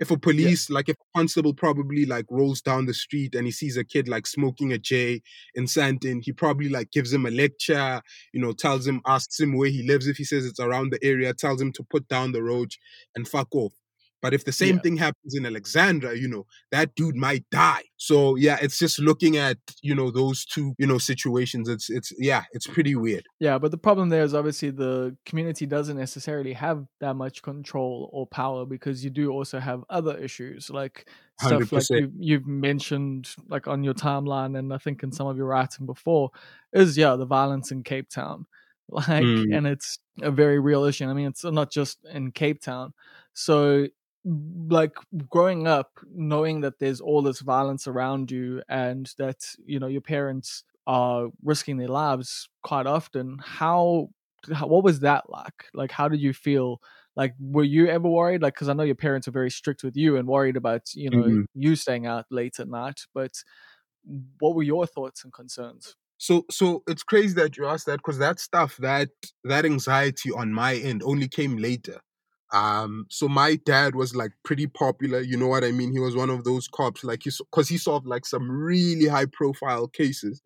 If a police, like if a constable probably like rolls down the street and he sees a kid like smoking a J in Sandton, he probably like gives him a lecture, you know, tells him, asks him where he lives. If he says it's around the area, tells him to put down the roach and fuck off. But if the same Yeah. thing happens in Alexandra, you know, that dude might die. So yeah, it's just looking at, you know, those two, you know, situations. It's it's yeah, it's pretty weird. Yeah, but the problem there is obviously the community doesn't necessarily have that much control or power because you do also have other issues like stuff like 100%. you you've mentioned like on your timeline and I think in some of your writing before is yeah the violence in Cape Town like Mm. and it's a very real issue. I mean it's not just in Cape Town. So like growing up knowing that there's all this violence around you and that you know your parents are risking their lives quite often how, how what was that like like how did you feel like were you ever worried like because i know your parents are very strict with you and worried about you know Mhm. you staying out late at night but what were your thoughts and concerns So so it's crazy that you asked that because that stuff that that anxiety on my end only came later. Um, so my dad was like pretty popular, you know what I mean? He was one of those cops, like he because he solved like some really high profile cases.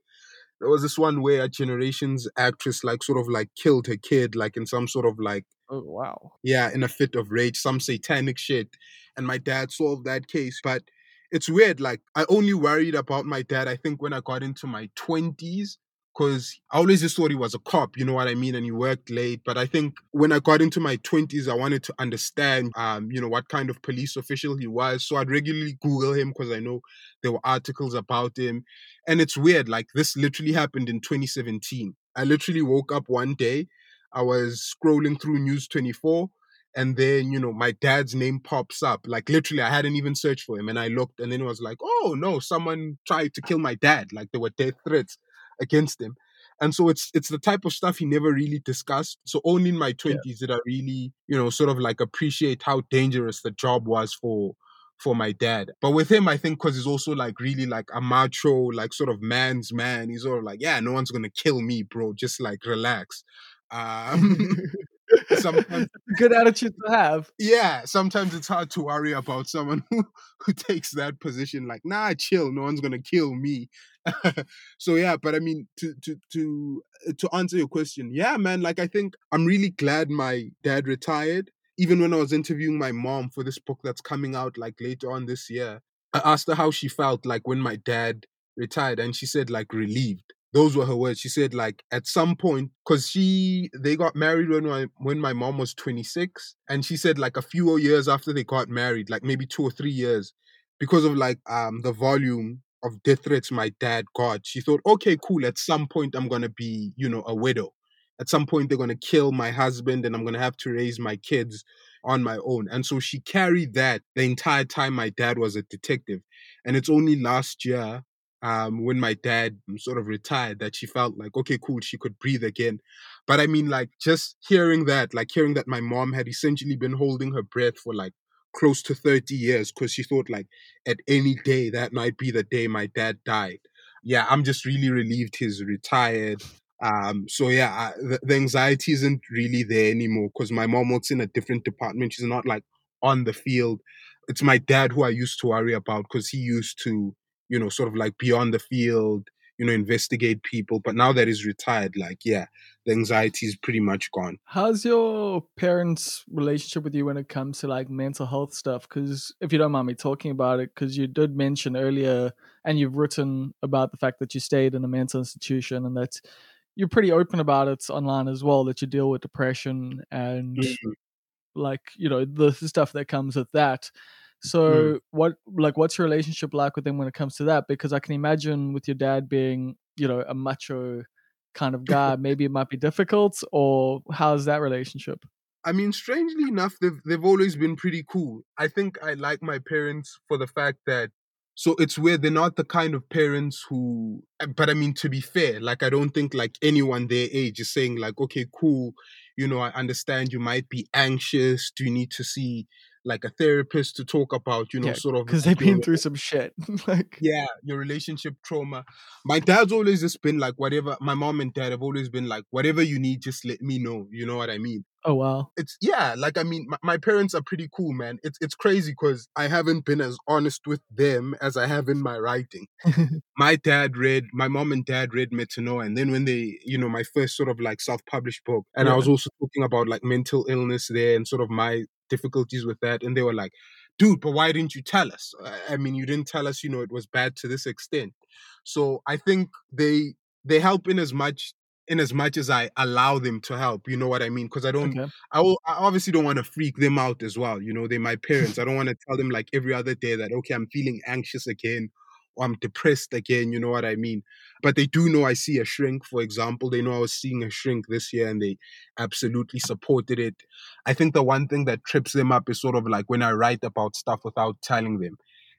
There was this one where a generations actress like sort of like killed her kid, like in some sort of like oh wow yeah, in a fit of rage, some satanic shit. And my dad solved that case. But it's weird. Like, I only worried about my dad, I think, when I got into my 20s, because I always just thought he was a cop, you know what I mean? And he worked late. But I think when I got into my 20s, I wanted to understand, um, you know, what kind of police official he was. So I'd regularly Google him because I know there were articles about him. And it's weird. Like, this literally happened in 2017. I literally woke up one day I was scrolling through News 24 and then, you know, my dad's name pops up. Like literally, I hadn't even searched for him. And I looked and then it was like, oh no, someone tried to kill my dad. Like there were death threats against him. And so it's it's the type of stuff he never really discussed. So only in my 20s did I really, you know, sort of like appreciate how dangerous the job was for for my dad. But with him, I think because he's also like really like a macho, like sort of man's man. He's sort of like, yeah, no one's gonna kill me, bro. Just like relax. Um, sometimes, good attitude to have yeah, sometimes it's hard to worry about someone who, who takes that position. Like, nah, chill. No one's gonna kill me. so yeah, but I mean, to to to uh, to answer your question, yeah, man. Like, I think I'm really glad my dad retired. Even when I was interviewing my mom for this book that's coming out like later on this year, I asked her how she felt like when my dad retired, and she said like relieved. Those were her words. She said like at some point, because she they got married when my when my mom was 26, and she said like a few years after they got married, like maybe two or three years, because of like um the volume of death threats my dad got, she thought, okay, cool. At some point, I'm gonna be you know a widow. At some point, they're gonna kill my husband, and I'm gonna have to raise my kids on my own. And so she carried that the entire time my dad was a detective. And it's only last year um, when my dad sort of retired that she felt like, okay, cool, she could breathe again. But I mean, like, just hearing that, like, hearing that my mom had essentially been holding her breath for like close to 30 years because she thought, like, at any day that might be the day my dad died. Yeah, I'm just really relieved he's retired. Um, so yeah, I, the, the anxiety isn't really there anymore because my mom works in a different department. She's not like on the field. It's my dad who I used to worry about because he used to, you know, sort of like be on the field, you know, investigate people. But now that he's retired, like, yeah, the anxiety is pretty much gone. How's your parents' relationship with you when it comes to like mental health stuff? Because if you don't mind me talking about it, because you did mention earlier, and you've written about the fact that you stayed in a mental institution and that you're pretty open about it online as well, that you deal with depression and Mhm. like you know the stuff that comes with that. So Mm. what like what's your relationship like with them when it comes to that? Because I can imagine with your dad being you know a macho kind of guy, maybe it might be difficult. Or how's that relationship? I mean, strangely enough, they've they've always been pretty cool. I think I like my parents for the fact that so it's weird they're not the kind of parents who uh, but I mean to be fair, like I don't think like anyone their age is saying like, okay, cool, you know, I understand you might be anxious. Do you need to see like a therapist to talk about, you know, Yeah, sort of because they've been through some shit. like yeah, your relationship trauma. My dad's always just been like whatever my mom and dad have always been like, whatever you need, just let me know. You know what I mean? oh wow, it's yeah like i mean my, my parents are pretty cool man it's it's crazy because i haven't been as honest with them as i have in my writing my dad read my mom and dad read metanoia and then when they you know my first sort of like self-published book and i was also talking about like mental illness there and sort of my difficulties with that, and they were like, "Dude, but why didn't you tell us? I mean, you didn't tell us, you know, it was bad to this extent." So I think they they help in as much in as much as I allow them to help. You know what I mean? Because I don't, Okay. I, will, I obviously don't want to freak them out as well. You know, they're my parents. I don't want to tell them like every other day that okay, I'm feeling anxious again I'm depressed again. You know what I mean? But they do know I see a shrink. For example, they know I was seeing a shrink this year, and they absolutely supported it. I think the one thing that trips them up is sort of like when I write about stuff without telling them.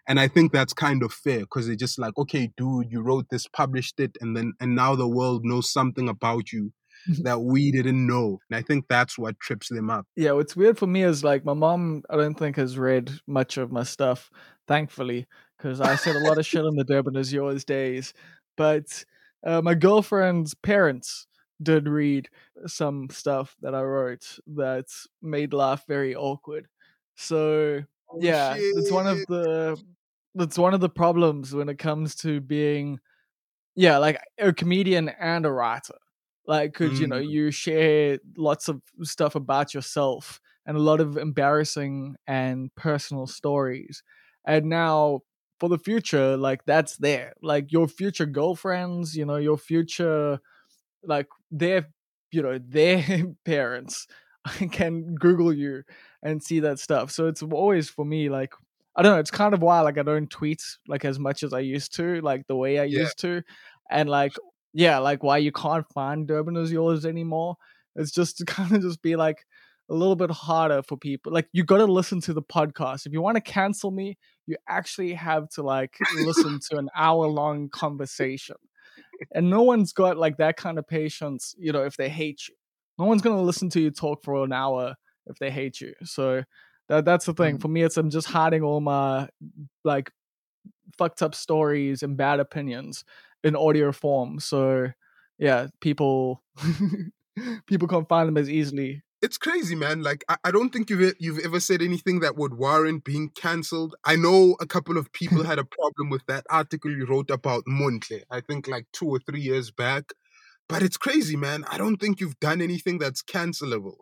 And I think that's kind of fair because they're just like, okay, dude, you wrote this, published it, and then and now the world knows something about you that we didn't know. And I think that's what trips them up. Yeah, what's weird for me is like my mom, I don't think has read much of my stuff, thankfully, because I said a lot of shit in the Durban Is Yours days. But uh, my girlfriend's parents did read some stuff that I wrote that made life very awkward. So Oh, yeah, it's one of the that's one of the problems when it comes to being yeah, like a comedian and a writer. Like, because you know, Mm. you share lots of stuff about yourself and a lot of embarrassing and personal stories. And now for the future, like that's there. Like your future girlfriends, you know, your future like their you know, their parents can Google you and see that stuff. So it's always for me like I don't know, it's kind of why like I don't tweet like as much as I used to, like the way I Yeah. used to. And like yeah, like why you can't find Durban Is Yours anymore. It's just to kind of just be like a little bit harder for people. Like you got to listen to the podcast. If you want to cancel me, you actually have to like listen to an hour long conversation. And no one's got like that kind of patience, you know, if they hate you. No one's going to listen to you talk for an hour if they hate you. So that that's the thing. Mm. For me it's I'm just hiding all my like fucked up stories and bad opinions in audio form. So yeah, people people can't find them as easily. It's crazy, man. Like I, I don't think you've you've ever said anything that would warrant being cancelled. I know a couple of people had a problem with that article you wrote about Montle. I think like two or three years back. But it's crazy, man. I don't think you've done anything that's cancelable.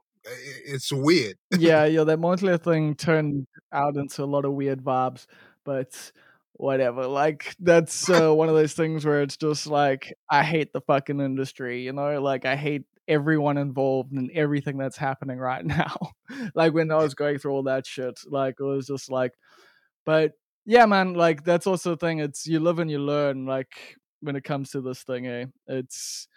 It's weird. yeah, yeah, that Montclair thing turned out into a lot of weird vibes, but whatever. Like that's uh, one of those things where it's just like I hate the fucking industry, you know? Like I hate everyone involved and everything that's happening right now. like when I was going through all that shit, like it was just like but yeah, man, like that's also the thing. It's you live and you learn, like when it comes to this thing, eh? It's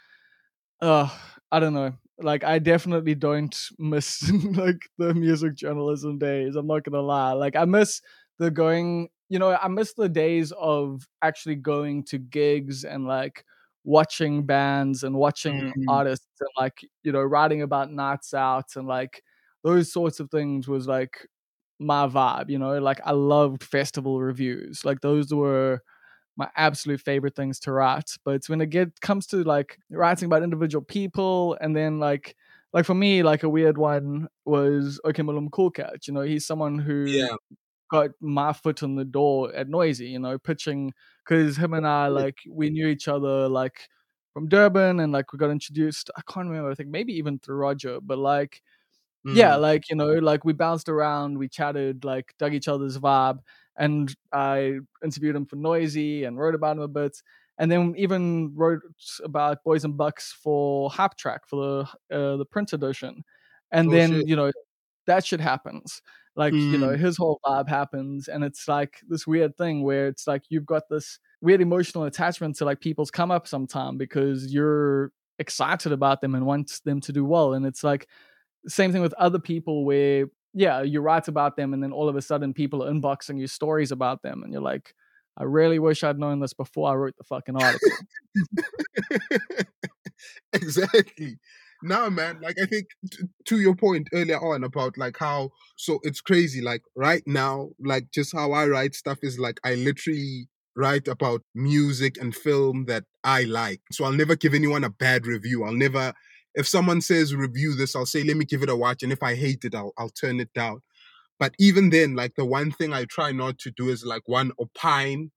uh I don't know. Like I definitely don't miss like the music journalism days. I'm not gonna lie. Like I miss the going you know, I miss the days of actually going to gigs and like watching bands and watching Mhm. artists and like, you know, writing about nights out and like those sorts of things was like my vibe, you know, like I loved festival reviews. Like those were my absolute favorite things to write. But when it get comes to like writing about individual people and then like like for me, like a weird one was Okmalumkoolkat. You know, he's someone who Yeah. Got my foot in the door at Noisey, you know, pitching because him and I like we knew each other like from Durban and like we got introduced. I can't remember, I think maybe even through Roger, but like yeah, Mm. like you know, like we bounced around, we chatted, like dug each other's vibe, and I interviewed him for Noisey and wrote about him a bit, and then even wrote about Boys and Bucks for Hype Track for the uh, the print edition, and Oh, then shit. you know that shit happens. Like you know, Mm. his whole vibe happens, and it's like this weird thing where it's like you've got this weird emotional attachment to like people's come up sometime because you're excited about them and want them to do well, and it's like same thing with other people where yeah you write about them and then all of a sudden people are inboxing you stories about them and you're like i really wish i'd known this before i wrote the fucking article exactly. Now, man, like I think t- to your point earlier on about like how so it's crazy. Like right now, like just how I write stuff is like I literally write about music and film that I like. So I'll never give anyone a bad review. I'll never if someone says review this, I'll say let me give it a watch, and if I hate it, I'll I'll turn it down. But even then, like the one thing I try not to do is like one opine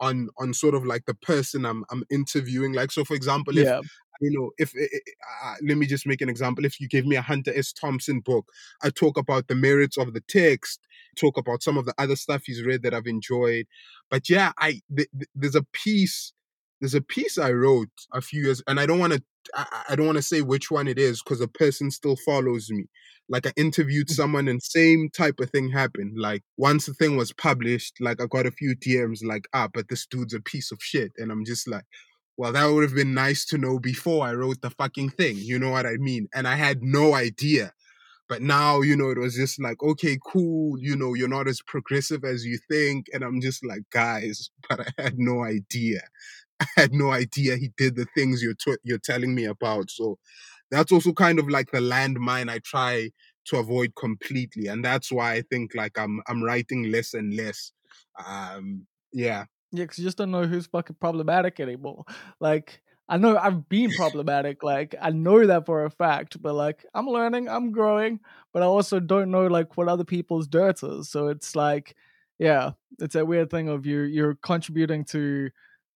on on sort of like the person I'm I'm interviewing. Like so, for example, if yeah you know, if uh, let me just make an example. If you give me a Hunter S. Thompson book, I talk about the merits of the text, talk about some of the other stuff he's read that I've enjoyed. But yeah, I th- th- there's a piece, there's a piece I wrote a few years, and I don't want to, I, I don't want to say which one it is because the person still follows me. Like I interviewed Mm. someone, and same type of thing happened. Like once the thing was published, like I got a few DMs, like ah, but this dude's a piece of shit, and I'm just like well, that would have been nice to know before I wrote the fucking thing. You know what I mean? And I had no idea. But now, you know, it was just like, okay, cool. You know, you're not as progressive as you think. And I'm just like, guys, but I had no idea. I had no idea he did the things you're t- you're telling me about. So that's also kind of like the landmine I try to avoid completely, and that's why I think like I'm I'm writing less and less. Um, yeah, Yeah, because you just don't know who's fucking problematic anymore. Like, I know I've been problematic. Like, I know that for a fact. But like, I'm learning, I'm growing. But I also don't know like what other people's dirt is. So it's like, yeah, it's a weird thing of you. You're contributing to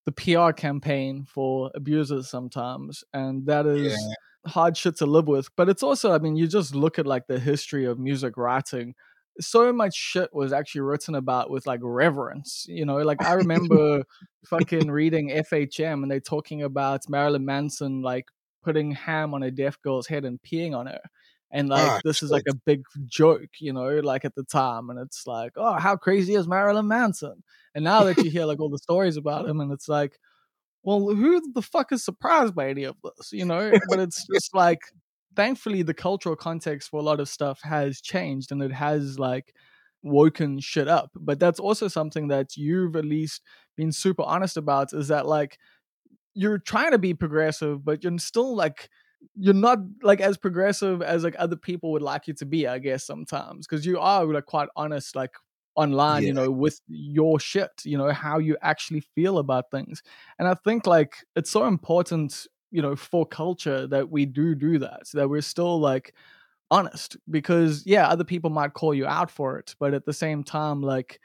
the PR campaign for abusers sometimes, and that is yeah, hard shit to live with. But it's also, I mean, you just look at like the history of music writing. So much shit was actually written about with like reverence, you know. Like I remember fucking reading FHM and they're talking about Marilyn Manson like putting ham on a deaf girl's head and peeing on her. And like ah, this is like a big joke, you know, like at the time. And it's like, oh, how crazy is Marilyn Manson? And now that you hear like all the stories about him, and it's like, well, who the fuck is surprised by any of this, you know? But it's just like, thankfully, the cultural context for a lot of stuff has changed and it has like woken shit up. But that's also something that you've at least been super honest about is that like you're trying to be progressive, but you're still like, you're not like as progressive as like other people would like you to be, I guess, sometimes because you are like quite honest, like online, yeah, you know, with your shit, you know, how you actually feel about things. And I think like it's so important, you know, for culture that we do do that, so that we're still like honest because yeah, other people might call you out for it, but at the same time, like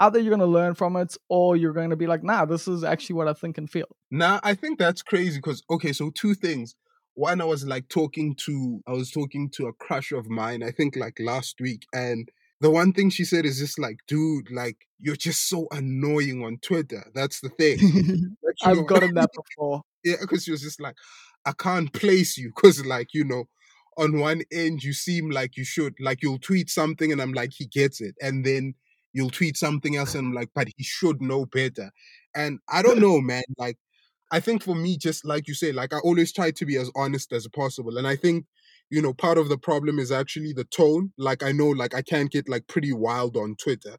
either you're gonna learn from it or you're going to be like, nah, this is actually what I think and feel. Nah, I think that's crazy because okay, so two things. One, I was like talking to I was talking to a crush of mine, I think like last week, and the one thing she said is just like, dude, like you're just so annoying on Twitter. That's the thing. I've gotten that before. Yeah, because she was just like, I can't place you because like, you know, on one end you seem like you should. Like you'll tweet something and I'm like, he gets it. And then you'll tweet something else and I'm like, but he should know better. And I don't know, man. Like I think for me, just like you say, like I always try to be as honest as possible. And I think, you know, part of the problem is actually the tone. Like I know, like I can't get like pretty wild on Twitter.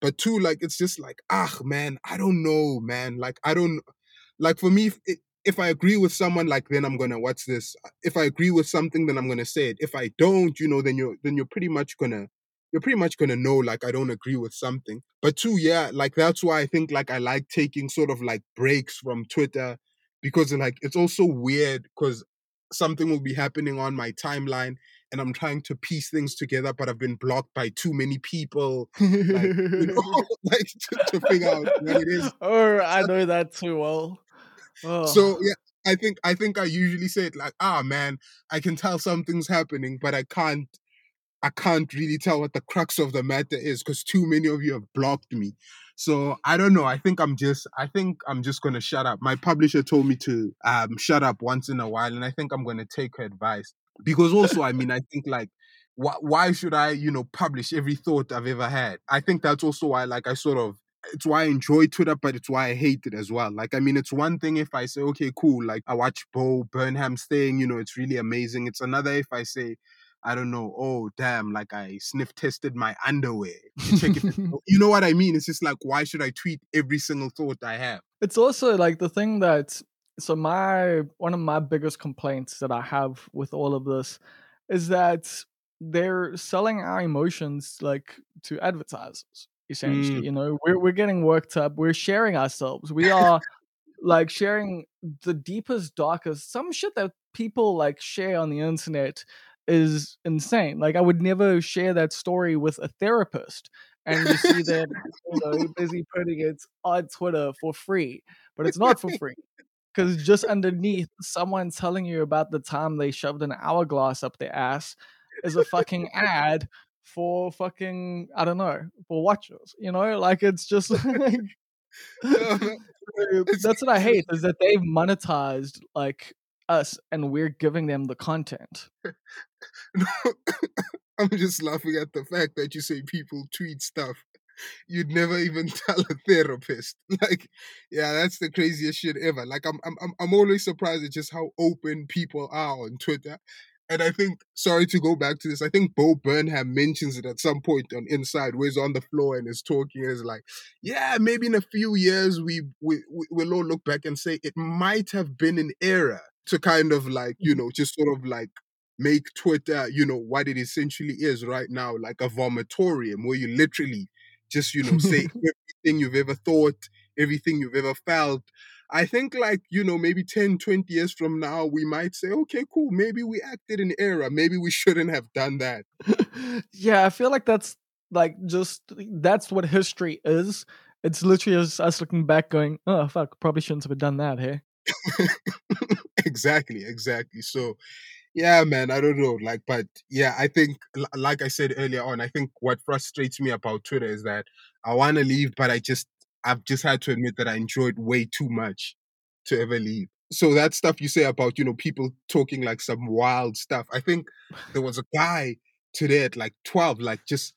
But two, like it's just like, ah, man, I don't know, man. Like I don't like for me, if, if I agree with someone, like then I'm gonna what's this? If I agree with something, then I'm gonna say it. If I don't, you know, then you're then you're pretty much gonna you're pretty much gonna know like I don't agree with something. But two, yeah, like that's why I think like I like taking sort of like breaks from Twitter because like it's also weird because something will be happening on my timeline and I'm trying to piece things together, but I've been blocked by too many people, like you know, like to, to figure out what it is. oh, I know that too well. So yeah, I think I think I usually say it like, ah man, I can tell something's happening, but I can't I can't really tell what the crux of the matter is because too many of you have blocked me. So I don't know. I think I'm just I think I'm just gonna shut up. My publisher told me to um shut up once in a while, and I think I'm gonna take her advice. Because also, I mean, I think like why why should I, you know, publish every thought I've ever had? I think that's also why like I sort of it's why I enjoy Twitter, but it's why I hate it as well. Like, I mean, it's one thing if I say, okay, cool, like I watch Bo Burnham's thing, you know, it's really amazing. It's another if I say, I don't know, oh damn, like I sniff tested my underwear to check if you know what I mean. It's just like, why should I tweet every single thought I have? it's also like the thing that so my one of my biggest complaints that I have with all of this is that they're selling our emotions like to advertisers essentially Mm, you know we're we're getting worked up we're sharing ourselves we are like sharing the deepest darkest some shit that people like share on the internet is insane like i would never share that story with a therapist and you see them you know busy putting it on twitter for free but it's not for free because just underneath someone telling you about the time they shoved an hourglass up their ass is a fucking ad for fucking I don't know for watchers. You know, like it's just like that's what I hate is that they've monetized like us and we're giving them the content. No, I'm just laughing at the fact that you say people tweet stuff you'd never even tell a therapist. Like, yeah, that's the craziest shit ever. Like, I'm I'm I'm- I'm always surprised at just how open people are on Twitter. And I think, sorry to go back to this, I think Bo Burnham mentions it at some point on Inside, where he's on the floor and is talking. And is like, yeah, maybe in a few years we, we we- we'll all look back and say it might have been an error to kind of like, you mm-hmm. know, just sort of like make Twitter, you know, what it essentially is right now, like a vomitorium where you literally just, you know, say everything you've ever thought, everything you've ever felt. I think, like, you know, maybe 10, 20 years from now, we might say, okay, cool, maybe we acted in error. Maybe we shouldn't have done that. yeah, I feel like that's like just that's what history is. It's literally just us looking back, going, "Oh fuck, probably shouldn't have done that." Here, exactly, exactly. So, yeah, man, I don't know. Like, but yeah, I think, like I said earlier on, I think what frustrates me about Twitter is that I want to leave, but I just, I've just had to admit that I enjoyed way too much to ever leave. So that stuff you say about, you know, people talking like some wild stuff. I think there was a guy today at like 12, like just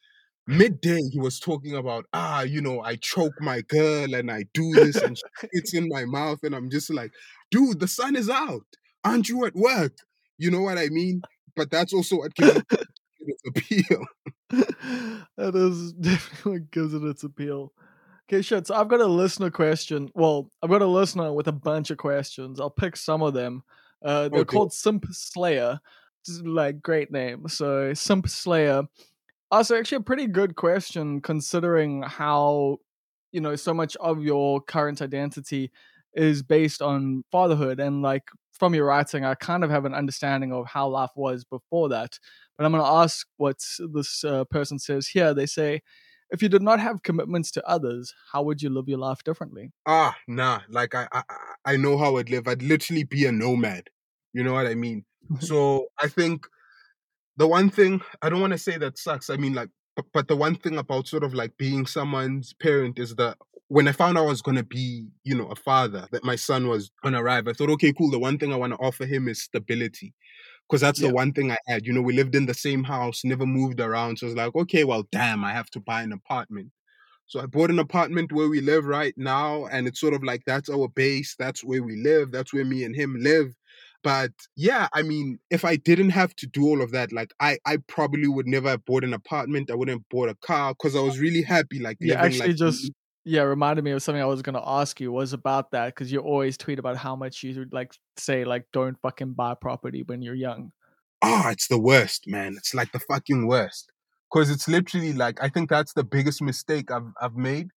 midday, he was talking about, ah, you know, I choke my girl and I do this and it's in my mouth. And I'm just like, dude, the sun is out. Aren't you at work? You know what I mean? But that's also what gives it its appeal. that is definitely gives it its appeal. Okay, shit. So I've got a listener question. Well, I've got a listener with a bunch of questions. I'll pick some of them. Uh, they're Okay. called Simp Slayer. Like great name. So Simp Slayer. Also, actually, a pretty good question considering how you know so much of your current identity is based on fatherhood and like from your writing, I kind of have an understanding of how life was before that. But I'm going to ask what this uh, person says here. They say, if you did not have commitments to others, how would you live your life differently? Ah, nah. Like I, I, I- know how I'd live. I'd literally be a nomad. You know what I mean? so I think the one thing I don't want to say that sucks. I mean, like, but, but the one thing about sort of like being someone's parent is that when I found out I was gonna be, you know, a father, that my son was gonna arrive, I thought, okay, cool. The one thing I want to offer him is stability. Because that's Yeah. the one thing I had. You know, we lived in the same house, never moved around. So it's like, okay, well, damn, I have to buy an apartment. So I bought an apartment where we live right now, and it's sort of like that's our base. That's where we live. That's where me and him live. But yeah, I mean, if I didn't have to do all of that, like I, I probably would never have bought an apartment. I wouldn't have bought a car because I was really happy, like Yeah, living actually, like just yeah, reminded me of something I was going to ask you was about that because you always tweet about how much you would like say like don't fucking buy property when you're young. ah, it's the worst, man. It's like the fucking worst. Cause it's literally like I think that's the biggest mistake I've I've made.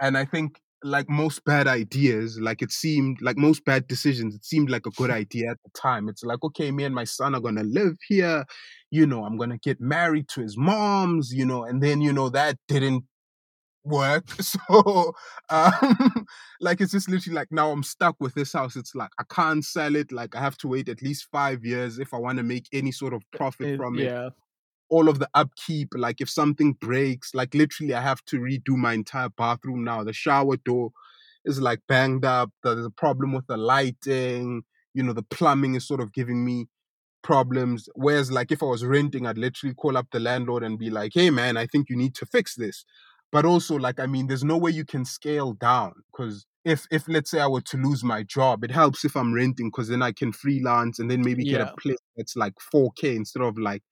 And I think like most bad ideas, like it seemed like most bad decisions, it seemed like a good idea at the time. It's like, okay, me and my son are gonna live here, you know, I'm gonna get married to his mom's, you know, and then you know that didn't work. So um like it's just literally like now I'm stuck with this house. It's like I can't sell it. Like I have to wait at least five years if I want to make any sort of profit It- from it. yeah, All of the upkeep, like if something breaks, like literally I have to redo my entire bathroom now. The shower door is like banged up. There's a problem with the lighting. You know, the plumbing is sort of giving me problems. Whereas, like, if I was renting, I'd literally call up the landlord and be like, hey, man, I think you need to fix this. But also, like, I mean, there's no way you can scale down because if, if let's say I were to lose my job, it helps if I'm renting because then I can freelance and then maybe get Yeah. a place that's like 4K instead of like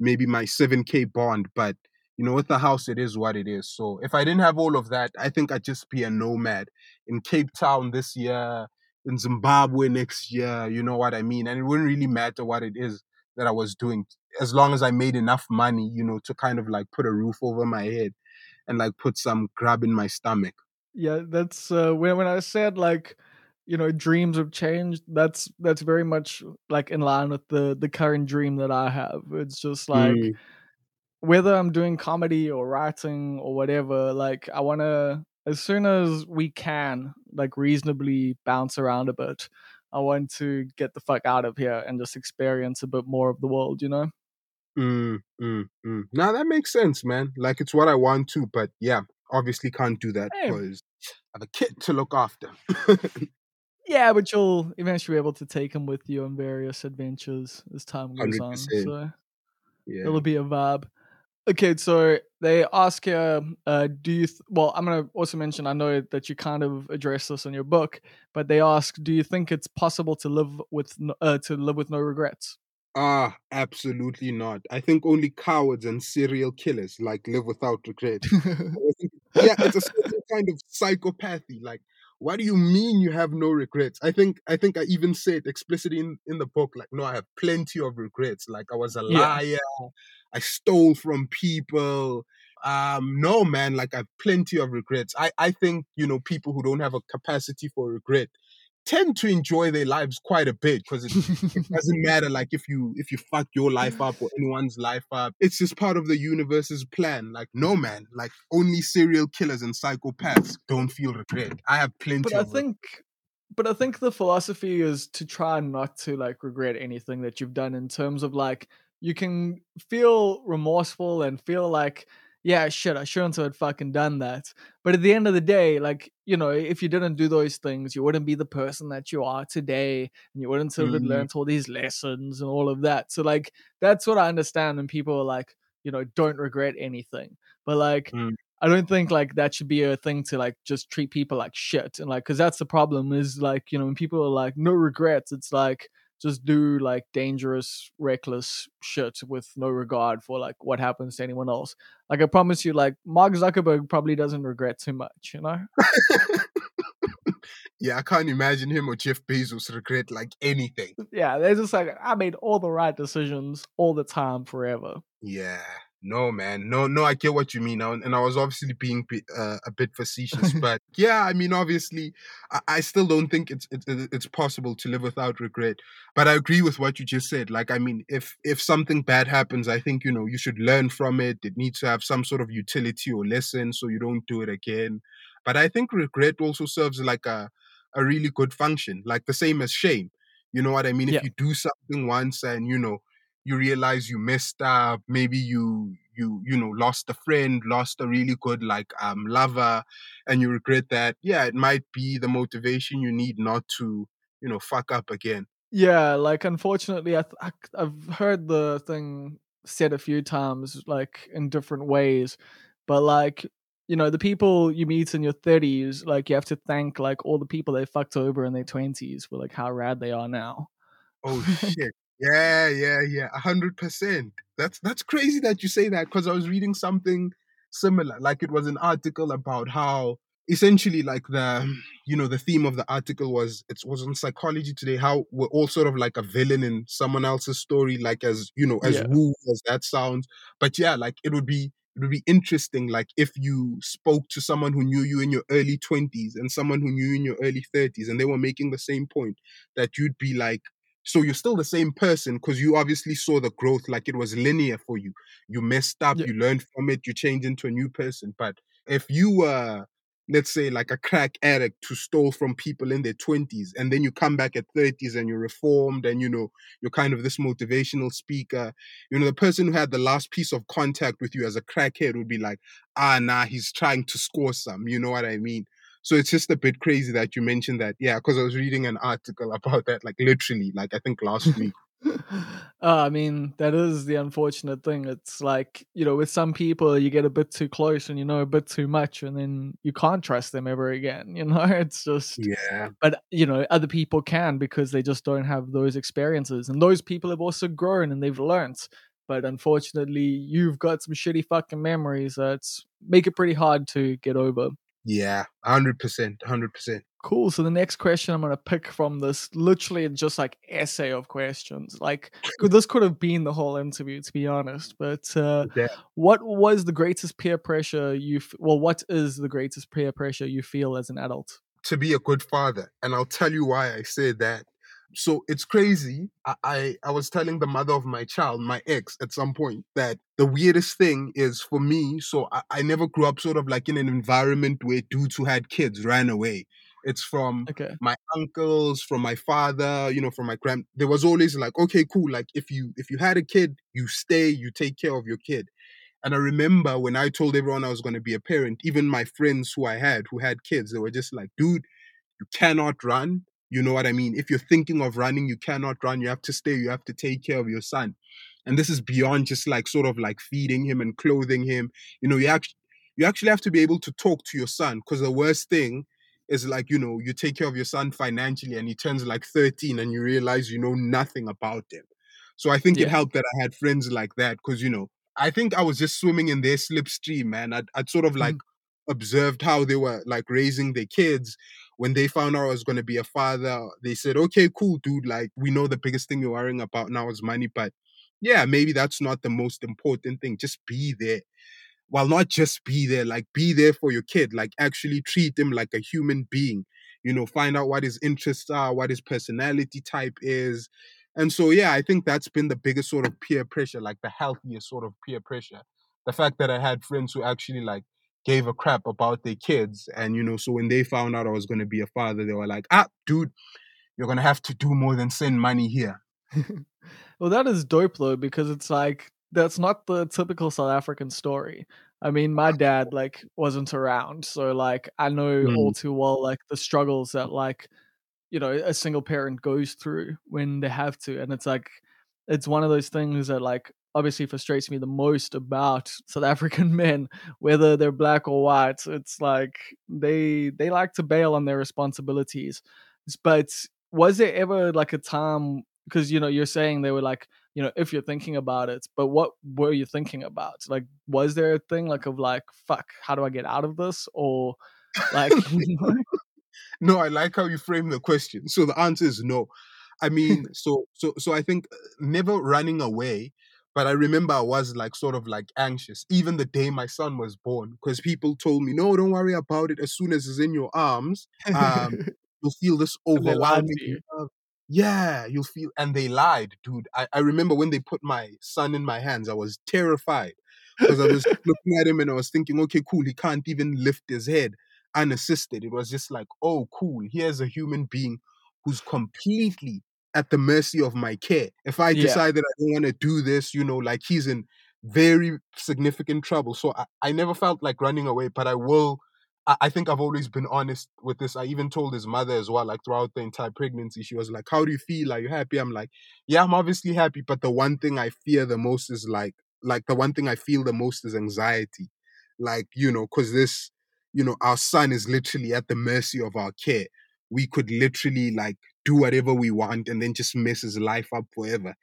maybe my 7K bond. But, you know, with the house, it is what it is. So if I didn't have all of that, I think I'd just be a nomad in Cape Town this year, in Zimbabwe next year. You know what I mean? And it wouldn't really matter what it is that I was doing as long as I made enough money, you know, to kind of like put a roof over my head and like put some grub in my stomach. yeah. That's uh, when when I said like you know dreams have changed. That's that's very much like in line with the the current dream that I have. It's just like Mm, whether I'm doing comedy or writing or whatever, like I want to as soon as we can, like reasonably bounce around a bit, I want to get the fuck out of here and just experience a bit more of the world, you know? Mm, mm, mm. Now that makes sense, man. Like it's what I want to, but yeah, obviously can't do that Hey. because I have a kid to look after. Yeah, but you'll eventually be able to take him with you on various adventures as time goes on. 100%. So yeah. it'll be a vibe. Okay, so they ask here, uh, do you? Th- well, I'm gonna also mention. I know that you kind of address this in your book, but they ask, do you think it's possible to live with no, uh, to live with no regrets? Ah, absolutely not. I think only cowards and serial killers like live without regret. Think- yeah, it's a certain kind of psychopathy. Like, what do you mean you have no regrets? I think I think I even said explicitly in, in the book, like, no, I have plenty of regrets. Like I was a Yeah. liar, I stole from people. Um, no man, like I've plenty of regrets. I, I think, you know, people who don't have a capacity for regret tend to enjoy their lives quite a bit because it it doesn't matter like if you if you fuck your life up or anyone's life up. It's just part of the universe's plan. Like no man like only serial killers and psychopaths don't feel regret. I have plenty but I think, but I think the philosophy is to try not to like regret anything that you've done in terms of like you can feel remorseful and feel like yeah shit I shouldn't have fucking done that. But at the end of the day, like you know, if you didn't do those things, you wouldn't be the person that you are today, and you wouldn't have Mhm. learned all these lessons and all of that. So like that's what I understand when people are like you know don't regret anything, but like. Mm. I don't think like that should be a thing to like just treat people like shit and like because that's the problem is like you know when people are like no regrets it's like just do like dangerous reckless shit with no regard for like what happens to anyone else. Like I promise you like Mark Zuckerberg probably doesn't regret too much you know? Yeah i can't imagine him or jeff bezos regret like anything. Yeah they're just like I made all the right decisions all the time forever. Yeah no man. No no i get what you mean and i was obviously being uh, a bit facetious but yeah i mean obviously I, I still don't think it's, it's it's possible to live without regret but i agree with what you just said. Like i mean if if something bad happens i think you know you should learn from it. It needs to have some sort of utility or lesson so you don't do it again. But i think regret also serves like a a really good function like the same as shame. You know what i mean? Yeah. if you do something once and you know you realize you messed up maybe you you you know lost a friend lost a really good like um lover and you regret that yeah it might be the motivation you need not to you know fuck up again Yeah, like unfortunately, I, th- I I've heard the thing said a few times, like in different ways, but like you know, the people you meet in your thirties, like you have to thank like all the people they fucked over in their twenties for like how rad they are now. oh shit yeah yeah yeah a hundred percent that's that's crazy that you say that because i was reading something similar like it was an article about how essentially like the you know the theme of the article was it was on psychology today how we're all sort of like a villain in someone else's story like as you know as Yeah. woo as that sounds but yeah like it would be it would be interesting like if you spoke to someone who knew you in your early 20s and someone who knew you in your early 30s and they were making the same point that you'd be like so you're still the same person because you obviously saw the growth like it was linear for you. You messed up Yeah. you learned from it you changed into a new person. But if you were let's say like a crack addict who stole from people in their 20s and then you come back at 30s and you're reformed and you know you're kind of this motivational speaker you know the person who had the last piece of contact with you as a crackhead would be like ah nah he's trying to score some you know what i mean so it's just a bit crazy that you mentioned that yeah because i was reading an article about that like literally like i think last week uh, I mean, that is the unfortunate thing. It's like, you know, with some people, you get a bit too close and you know a bit too much, and then you can't trust them ever again. You know, it's just, yeah but, you know, other people can because they just don't have those experiences. And those people have also grown and they've learned. But unfortunately, you've got some shitty fucking memories that's make it pretty hard to get over. Yeah 100% 100% Cool. So the next question I'm gonna pick from this, literally just like essay of questions. Like this could have been the whole interview, to be honest. But uh, Yeah. what was the greatest peer pressure you? F- well, what is the greatest peer pressure you feel as an adult? to be a good father. And I'll tell you why I say that. So it's crazy. I, I I was telling the mother of my child, my ex, at some point that the weirdest thing is for me. So I, I never grew up sort of like in an environment where dudes who had kids ran away. It's from Okay. my uncles, from my father, you know, from my grand. There was always like, okay, cool. Like if you if you had a kid, you stay, you take care of your kid. And I remember when I told everyone I was going to be a parent, even my friends who I had who had kids, they were just like, dude, you cannot run. You know what I mean? If you're thinking of running, you cannot run. You have to stay. You have to take care of your son. And this is beyond just like sort of like feeding him and clothing him. You know, you actually you actually have to be able to talk to your son because the worst thing is like you know you take care of your son financially and he turns like 13 and you realize you know nothing about him so i think it helped that i had friends like that because you know i think i was just swimming in their slipstream man i'd, I'd sort of mm-hmm. like observed how they were like raising their kids when they found out i was going to be a father they said okay cool dude like we know the biggest thing you're worrying about now is money but yeah maybe that's not the most important thing. Just be there. Well not just be there like be there for your kid like actually treat him like a human being you know find out what his interests are what his personality type is. And so yeah i think that's been the biggest sort of peer pressure like the healthiest sort of peer pressure. The fact that i had friends who actually like gave a crap about their kids and you know so when they found out i was going to be a father they were like ah dude you're going to have to do more than send money here. Well, that is dope though, because it's like that's not the typical South African story. I mean, my dad like wasn't around, so like I know all too well like the struggles that like you know a single parent goes through when they have to, and it's like it's one of those things that like obviously frustrates me the most about South African men, whether they're black or white. It's like they they like to bail on their responsibilities, but was there ever like a time because you know you're saying they were like you know if you're thinking about it but what were you thinking about? Like was there a thing like of like fuck how do i get out of this? Or like no i like how you frame the question. So the answer is no. I mean so so so i think uh, never running away but i remember i was like sort of like anxious even the day my son was born because people told me no don't worry about it as soon as it's in your arms um you'll feel this And they lied overwhelming love. Yeah, you'll feel, and they lied, dude. I, I remember when they put my son in my hands, I was terrified because I was looking at him and I was thinking, okay, cool, he can't even lift his head unassisted. It was just like, oh, cool, here's a human being who's completely at the mercy of my care. If I Yeah. decide that I don't want to do this, you know, like he's in very significant trouble. So I, I never felt like running away, but I will. I, I think I've always been honest with this. I even told his mother as well, like throughout the entire pregnancy, she was like, How do you feel? Are you happy? I'm like, Yeah, I'm obviously happy, but the one thing I fear the most is like like the one thing I feel the most is anxiety. Like, you know, because this, you know, our son is literally at the mercy of our care. We could literally like do whatever we want and then just mess his life up forever.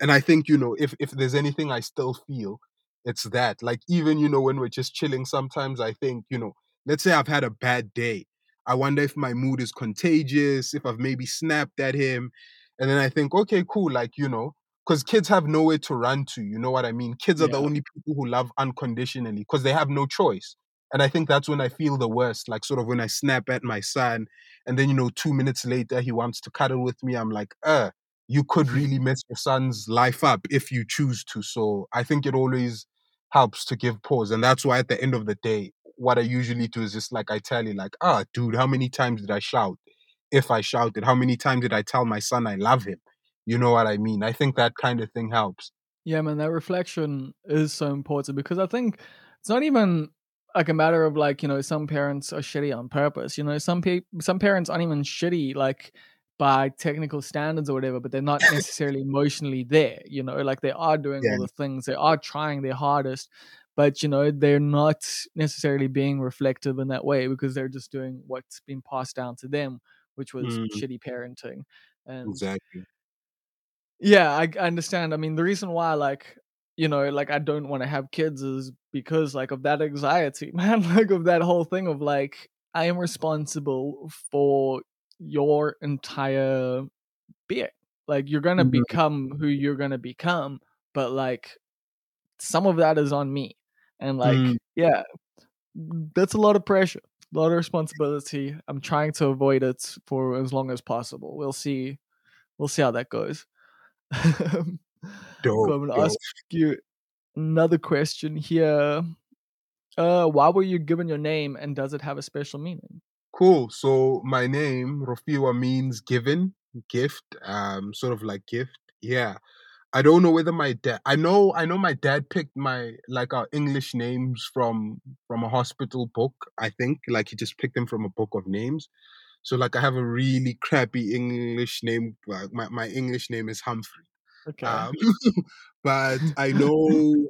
And I think, you know, if if there's anything I still feel, it's that. Like even, you know, when we're just chilling, sometimes I think, you know, let's say I've had a bad day. I wonder if my mood is contagious, if I've maybe snapped at him. And then I think, okay, cool, like, you know, because kids have nowhere to run to. You know what I mean? Kids are the only people who love unconditionally because they have no choice. And I think that's when I feel the worst, like sort of when I snap at my son, and then you know, two minutes later he wants to cuddle with me. I'm like, uh, you could really mess your son's life up if you choose to. So I think it always helps to give pause. And that's why at the end of the day, what I usually do is just like I tell you, like, ah, dude, how many times did I shout? If I shouted, how many times did I tell my son I love him? You know what I mean? I think that kind of thing helps. Yeah, man, that reflection is so important because I think it's not even like a matter of like you know some parents are shitty on purpose. You know, some pe- some parents aren't even shitty like by technical standards or whatever, but they're not necessarily emotionally there. You know, like they are doing Yeah. all the things, they are trying their hardest, but you know they're not necessarily being reflective in that way because they're just doing what's been passed down to them, which was Mm. shitty parenting. And Exactly. yeah, I, I understand. I mean, the reason why, like, you know, like I don't want to have kids is because, like, of that anxiety, man. Like, of that whole thing of like, I am responsible for your entire being. Like, you're gonna Mhm. become who you're gonna become, but like, some of that is on me, and like, Mm. yeah, that's a lot of pressure, a lot of responsibility. I'm trying to avoid it for as long as possible. We'll see. we'll see how that goes. Dope. I'm gonna dope. ask you another question here. Uh, why were you given your name, and does it have a special meaning? Cool. So my name Rofhiwa means given, gift, um, sort of like gift. Yeah. I don't know whether my dad. I know. I know my dad picked my like our English names from from a hospital book. I think like he just picked them from a book of names. So like I have a really crappy English name. uh, My my English name is Humphrey. Okay. Um, but I know.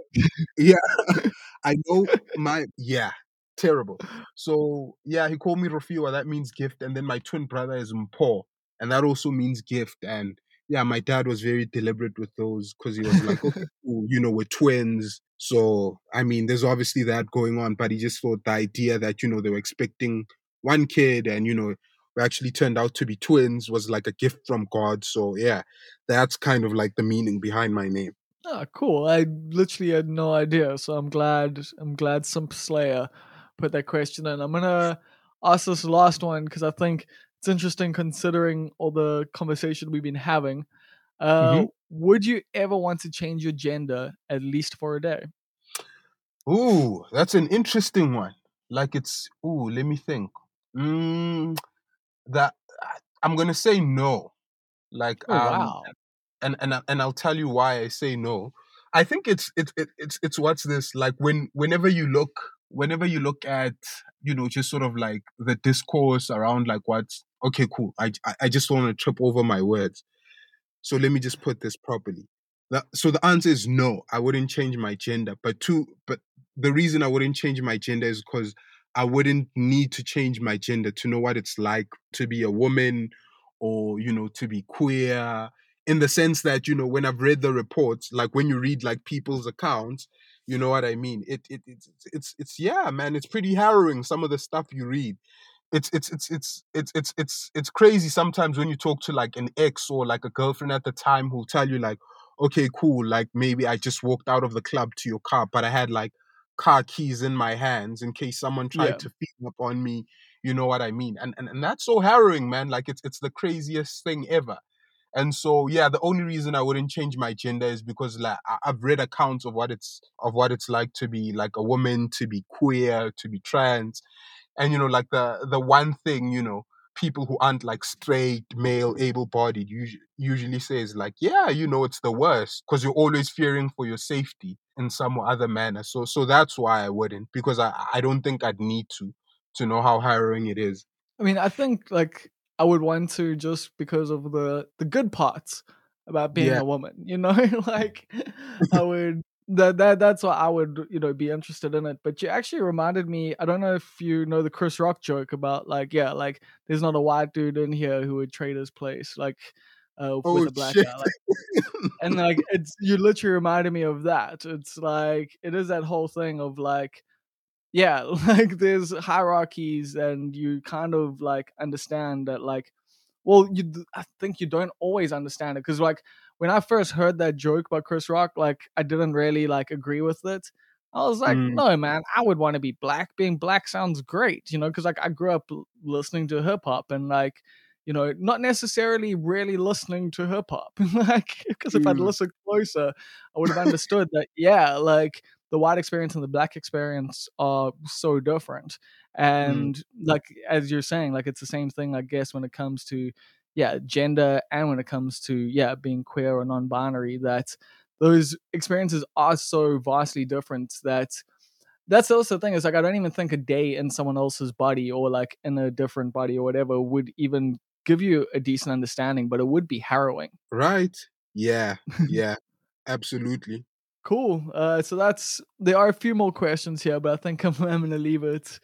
Yeah, I know my yeah terrible. So yeah, he called me Rofhiwa. That means gift, and then my twin brother is Mpo, and that also means gift. And yeah, my dad was very deliberate with those because he was like, okay, cool, you know, we're twins. So I mean, there's obviously that going on, but he just thought the idea that you know they were expecting one kid, and you know. We actually turned out to be twins was like a gift from God. So yeah, that's kind of like the meaning behind my name. Ah, cool. I literally had no idea, so I'm glad. I'm glad some Slayer put that question in. I'm gonna ask this last one because I think it's interesting considering all the conversation we've been having. Uh, Mhm. Would you ever want to change your gender at least for a day? Ooh, that's an interesting one. Like it's ooh, let me think. Mm, that I'm gonna say no. Like Oh um, wow. And and and I'll tell you why I say no. I think it's it's it, it's it's what's this like when whenever you look whenever you look at you know just sort of like the discourse around like what's okay cool I I, just want to trip over my words. So let me just put this properly. So the answer is no. I wouldn't change my gender. But two, but the reason I wouldn't change my gender is because I wouldn't need to change my gender to know what it's like to be a woman or you know to be queer. In the sense that you know when I've read the reports, like when you read like people's accounts, you know what I mean. It it it's it's it's yeah, man. It's pretty harrowing. Some of the stuff you read it's it's it's it's it's it's it's it's crazy sometimes when you talk to like an ex or like a girlfriend at the time who'll tell you like okay cool like maybe i just walked out of the club to your car but i had like car keys in my hands in case someone tried Yeah. to feed up on me you know what i mean and, and and that's so harrowing man like it's it's the craziest thing ever and so yeah the only reason i wouldn't change my gender is because like i've read accounts of what it's of what it's like to be like a woman to be queer to be trans. And you know like the the one thing you know people who aren't like straight male able-bodied usually, usually say is like yeah you know it's the worst because you're always fearing for your safety in some other manner. So so that's why i wouldn't because i i don't think i'd need to to know how harrowing it is. I mean, I think like I would want to just because of the the good parts about being Yeah. a woman, you know, like I would that that that's why I would you know be interested in it. But you actually reminded me. I don't know if you know the Chris Rock joke about like yeah, like there's not a white dude in here who would trade his place like uh, oh with a black shit guy. Like, and like it's you literally reminded me of that. It's like it is that whole thing of like yeah like there's hierarchies and you kind of like understand that like well you i think you don't always understand it because like when i first heard that joke by chris rock like i didn't really like agree with it i was like Mm. no man i would want to be black being black sounds great you know because like i grew up listening to hip hop and like you know not necessarily really listening to hip hop like because if i'd Mm. listened closer i would have understood that yeah like the white experience and the black experience are so different. Mm. And like as you're saying like it's the same thing i guess when it comes to yeah gender and when it comes to yeah being queer or non-binary that those experiences are so vastly different that that's also the thing is like i don't even think a day in someone else's body or like in a different body or whatever would even give you a decent understanding but it would be harrowing. Right. Yeah. Yeah. Absolutely Cool. Uh, so that's there are a few more questions here, but I think I'm, I'm gonna leave it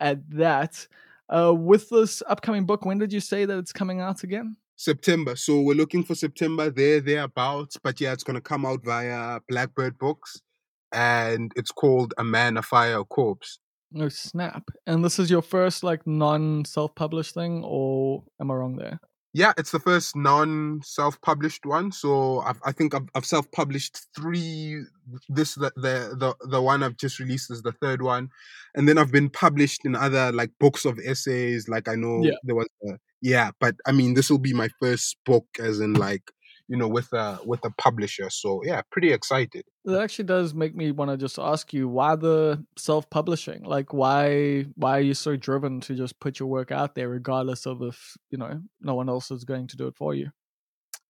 at that. Uh, with this upcoming book, when did you say that it's coming out again? September. So we're looking for September there, thereabouts. But yeah, it's gonna come out via Blackbird Books, and it's called A Man, a Fire, a Corpse. No snap. And this is your first like non self-published thing, or am I wrong there? Yeah, it's the first non-self-published one. So I've, I think I've, I've self-published three. This the, the the the one I've just released is the third one, and then I've been published in other like books of essays. Like I know Yeah. there was a yeah, but I mean, this will be my first book, as in like you know, with a with a publisher. So yeah, pretty excited. it actually does make me want to just ask you why the self-publishing? Like why why are you so driven to just put your work out there regardless of if, you know, no one else is going to do it for you?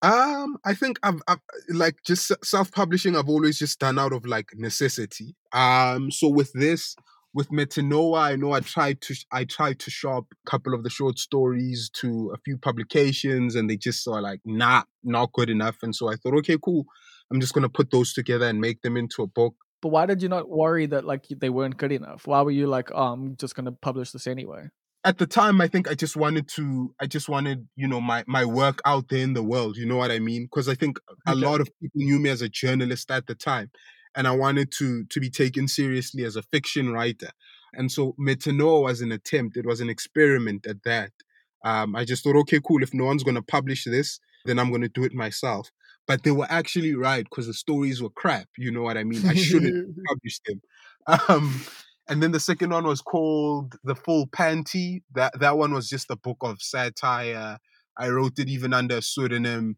Um, I think I've, I've like just self-publishing. I've always just done out of like necessity. Um, so with this, with Metanoa, I know I tried to I tried to shop a couple of the short stories to a few publications, and they just saw like nah, not good enough. And so I thought, okay, cool. I'm just gonna put those together and make them into a book. But why did you not worry that like they weren't good enough? Why were you like, oh, I'm just gonna publish this anyway? At the time, I think I just wanted to. I just wanted, you know, my my work out there in the world. You know what I mean? Because I think a lot of people knew me as a journalist at the time, and I wanted to to be taken seriously as a fiction writer. And so Metanoa was an attempt. It was an experiment at that. Um, I just thought, okay, cool. If no one's going to publish this, then I'm going to do it myself. But they were actually right because the stories were crap. You know what I mean? I shouldn't publish them. Um, and then the second one was called The Full Panty. That that one was just a book of satire. I wrote it even under a pseudonym.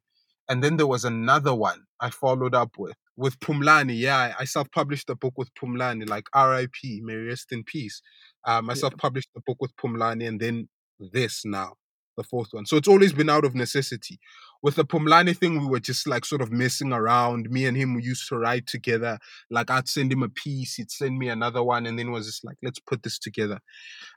And then there was another one I followed up with with Phumlani. Yeah, I- self-published a book with Phumlani, like R.I.P. May rest in peace. Um, I Yeah. self-published a book with Phumlani, and then this now, the fourth one. So it's always been out of necessity. With the Phumlani thing, we were just like sort of messing around. Me and him we used to write together. Like I'd send him a piece, he'd send me another one, and then it was just like, let's put this together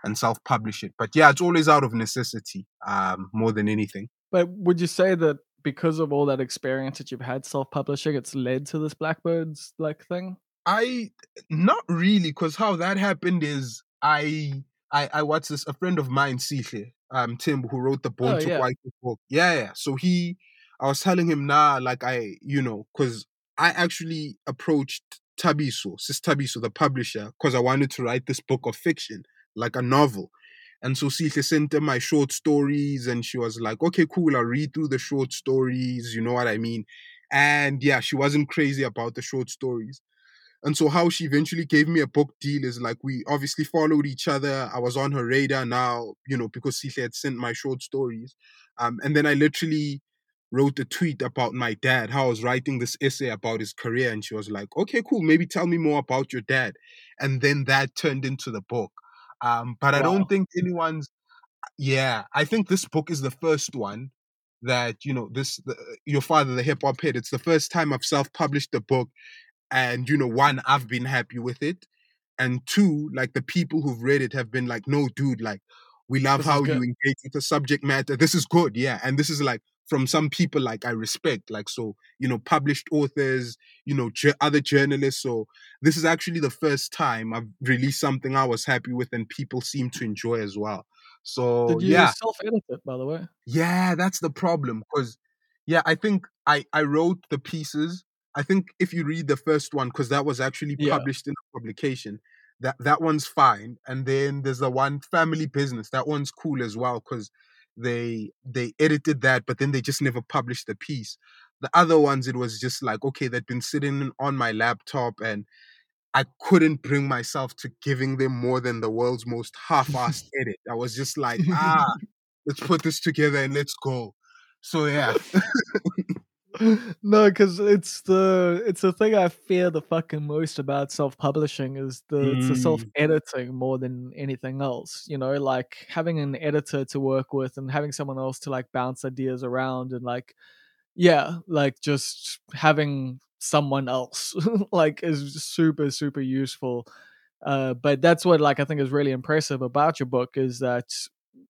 and self-publish it. But yeah, it's always out of necessity, um, more than anything. But would you say that because of all that experience that you've had self-publishing, it's led to this Blackbirds like thing? I not really, because how that happened is I I I watched this a friend of mine, Sihle, um, Tim, who wrote the Born Oh, to yeah. White book. Yeah, yeah. So he I was telling him nah, like I, you know, because I actually approached Thabiso, Sis Thabiso, the publisher, because I wanted to write this book of fiction, like a novel. And so Sihle sent her my short stories, and she was like, okay, cool, I'll read through the short stories, you know what I mean? And yeah, she wasn't crazy about the short stories. And so how she eventually gave me a book deal is like we obviously followed each other. I was on her radar now, you know, because Sihle had sent my short stories. Um, and then I literally wrote a tweet about my dad, how I was writing this essay about his career. And she was like, okay, cool, maybe tell me more about your dad. And then that turned into the book. Um, but I don't think anyone's yeah, I think this book is the first one that, you know, this the, your father, the hip hop head, it's the first time I've self-published a book and you know one i've been happy with it and two like the people who've read it have been like no dude like we love This how you engage with the subject matter this is good yeah and this is like from some people like i respect like so you know published authors you know ju- other journalists so this is actually the first time i've released something i was happy with and people seem to enjoy as well so Did you yeah self-edit it, by the way? yeah, that's the problem. Because yeah, I think I I wrote the pieces. I think if you read the first one, because that was actually Yeah. published in a publication, that that one's fine. And then there's the one family business. That one's cool as well because they they edited that, but then they just never published the piece. The other ones, it was just like okay, they'd been sitting on my laptop and. I couldn't bring myself to giving them more than the world's most half-assed edit. I was just like, ah, let's put this together and let's go. So yeah, no, because it's the it's the thing I fear the fucking most about self-publishing is the it's the Mm. self-editing more than anything else. You know, like having an editor to work with and having someone else to like bounce ideas around and like yeah, like just having someone else like is super super useful. Uh, but that's what like I think is really impressive about your book is that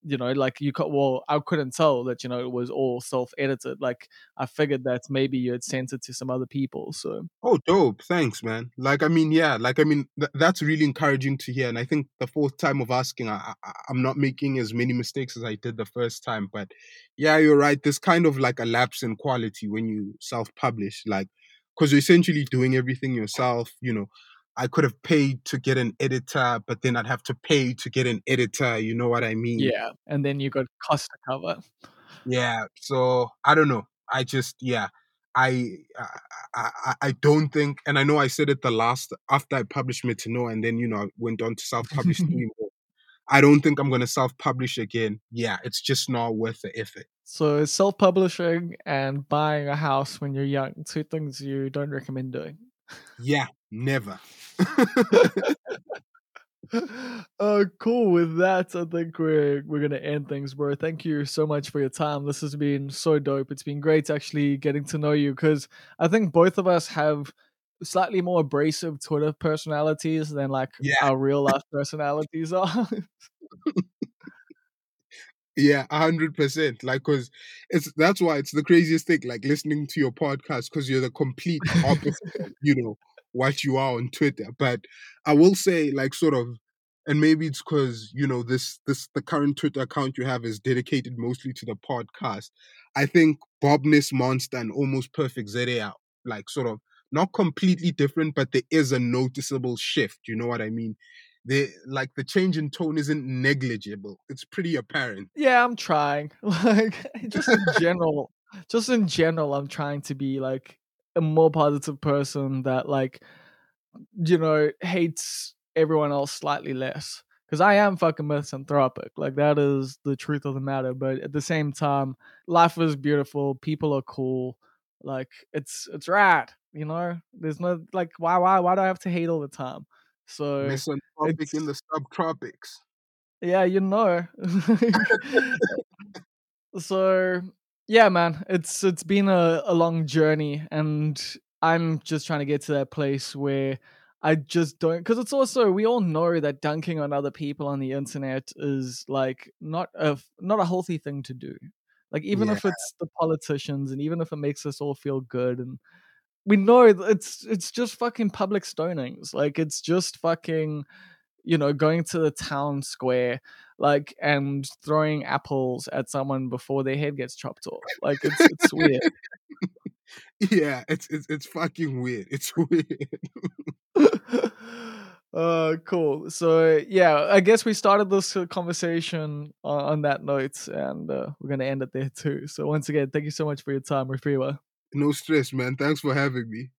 you know like you could well I couldn't tell that you know it was all self edited. Like I figured that maybe you had sent it to some other people. So oh dope, thanks, man. Like I mean, yeah, like I mean, th- that's really encouraging to hear. And I think the fourth time of asking, I, I I'm not making as many mistakes as I did the first time. But yeah, you're right. There's kind of like a lapse in quality when you self-publish, like because you're essentially doing everything yourself. You know, I could have paid to get an editor, but then I'd have to pay to get an editor. You know what I mean? yeah, and then you got cost to cover. Yeah. So I don't know. I just yeah. I, I I I don't think, and I know I said it the last after I published Metano, and then you know I went on to self-publish three more. I don't think I'm gonna self-publish again. Yeah, it's just not worth the effort. So self-publishing and buying a house when you're young, two things you don't recommend doing. Yeah, never. uh cool with that i think we're we're gonna end things bro thank you so much for your time this has been so dope it's been great actually getting to know you because i think both of us have slightly more abrasive twitter personalities than like Yeah. our real life personalities are Yeah, a hundred percent. Like, cause it's that's why it's the craziest thing. Like listening to your podcast, cause you're the complete opposite. you know what you are on Twitter. But I will say, like, sort of, and maybe it's cause you know this this the current Twitter account you have is dedicated mostly to the podcast. I think Bobness Monster and Almost Perfect ZA are like sort of not completely different, but there is a noticeable shift. You know what I mean? They like the change in tone isn't negligible. It's pretty apparent. yeah i'm trying like just in general just in general i'm trying to be like a more positive person that like you know hates everyone else slightly less because i am fucking misanthropic like that is the truth of the matter but at the same time life is beautiful people are cool like it's it's rad you know there's no like why why why do i have to hate all the time so Misanthropic in the subtropics. yeah, you know. so yeah, man, it's it's been a, a long journey and I'm just trying to get to that place where I just don't because it's also we all know that dunking on other people on the internet is like not a not a healthy thing to do. Like even if it's the politicians and even if it makes us all feel good and we know it's it's just fucking public stonings. Like it's just fucking you know going to the town square like and throwing apples at someone before their head gets chopped off. Like it's it's weird. Yeah, it's it's it's fucking weird. It's weird. uh cool. So yeah, I guess we started this conversation on, on that note and uh, we're going to end it there too. So once again, thank you so much for your time, Rofhiwa. No stress, man. Thanks for having me.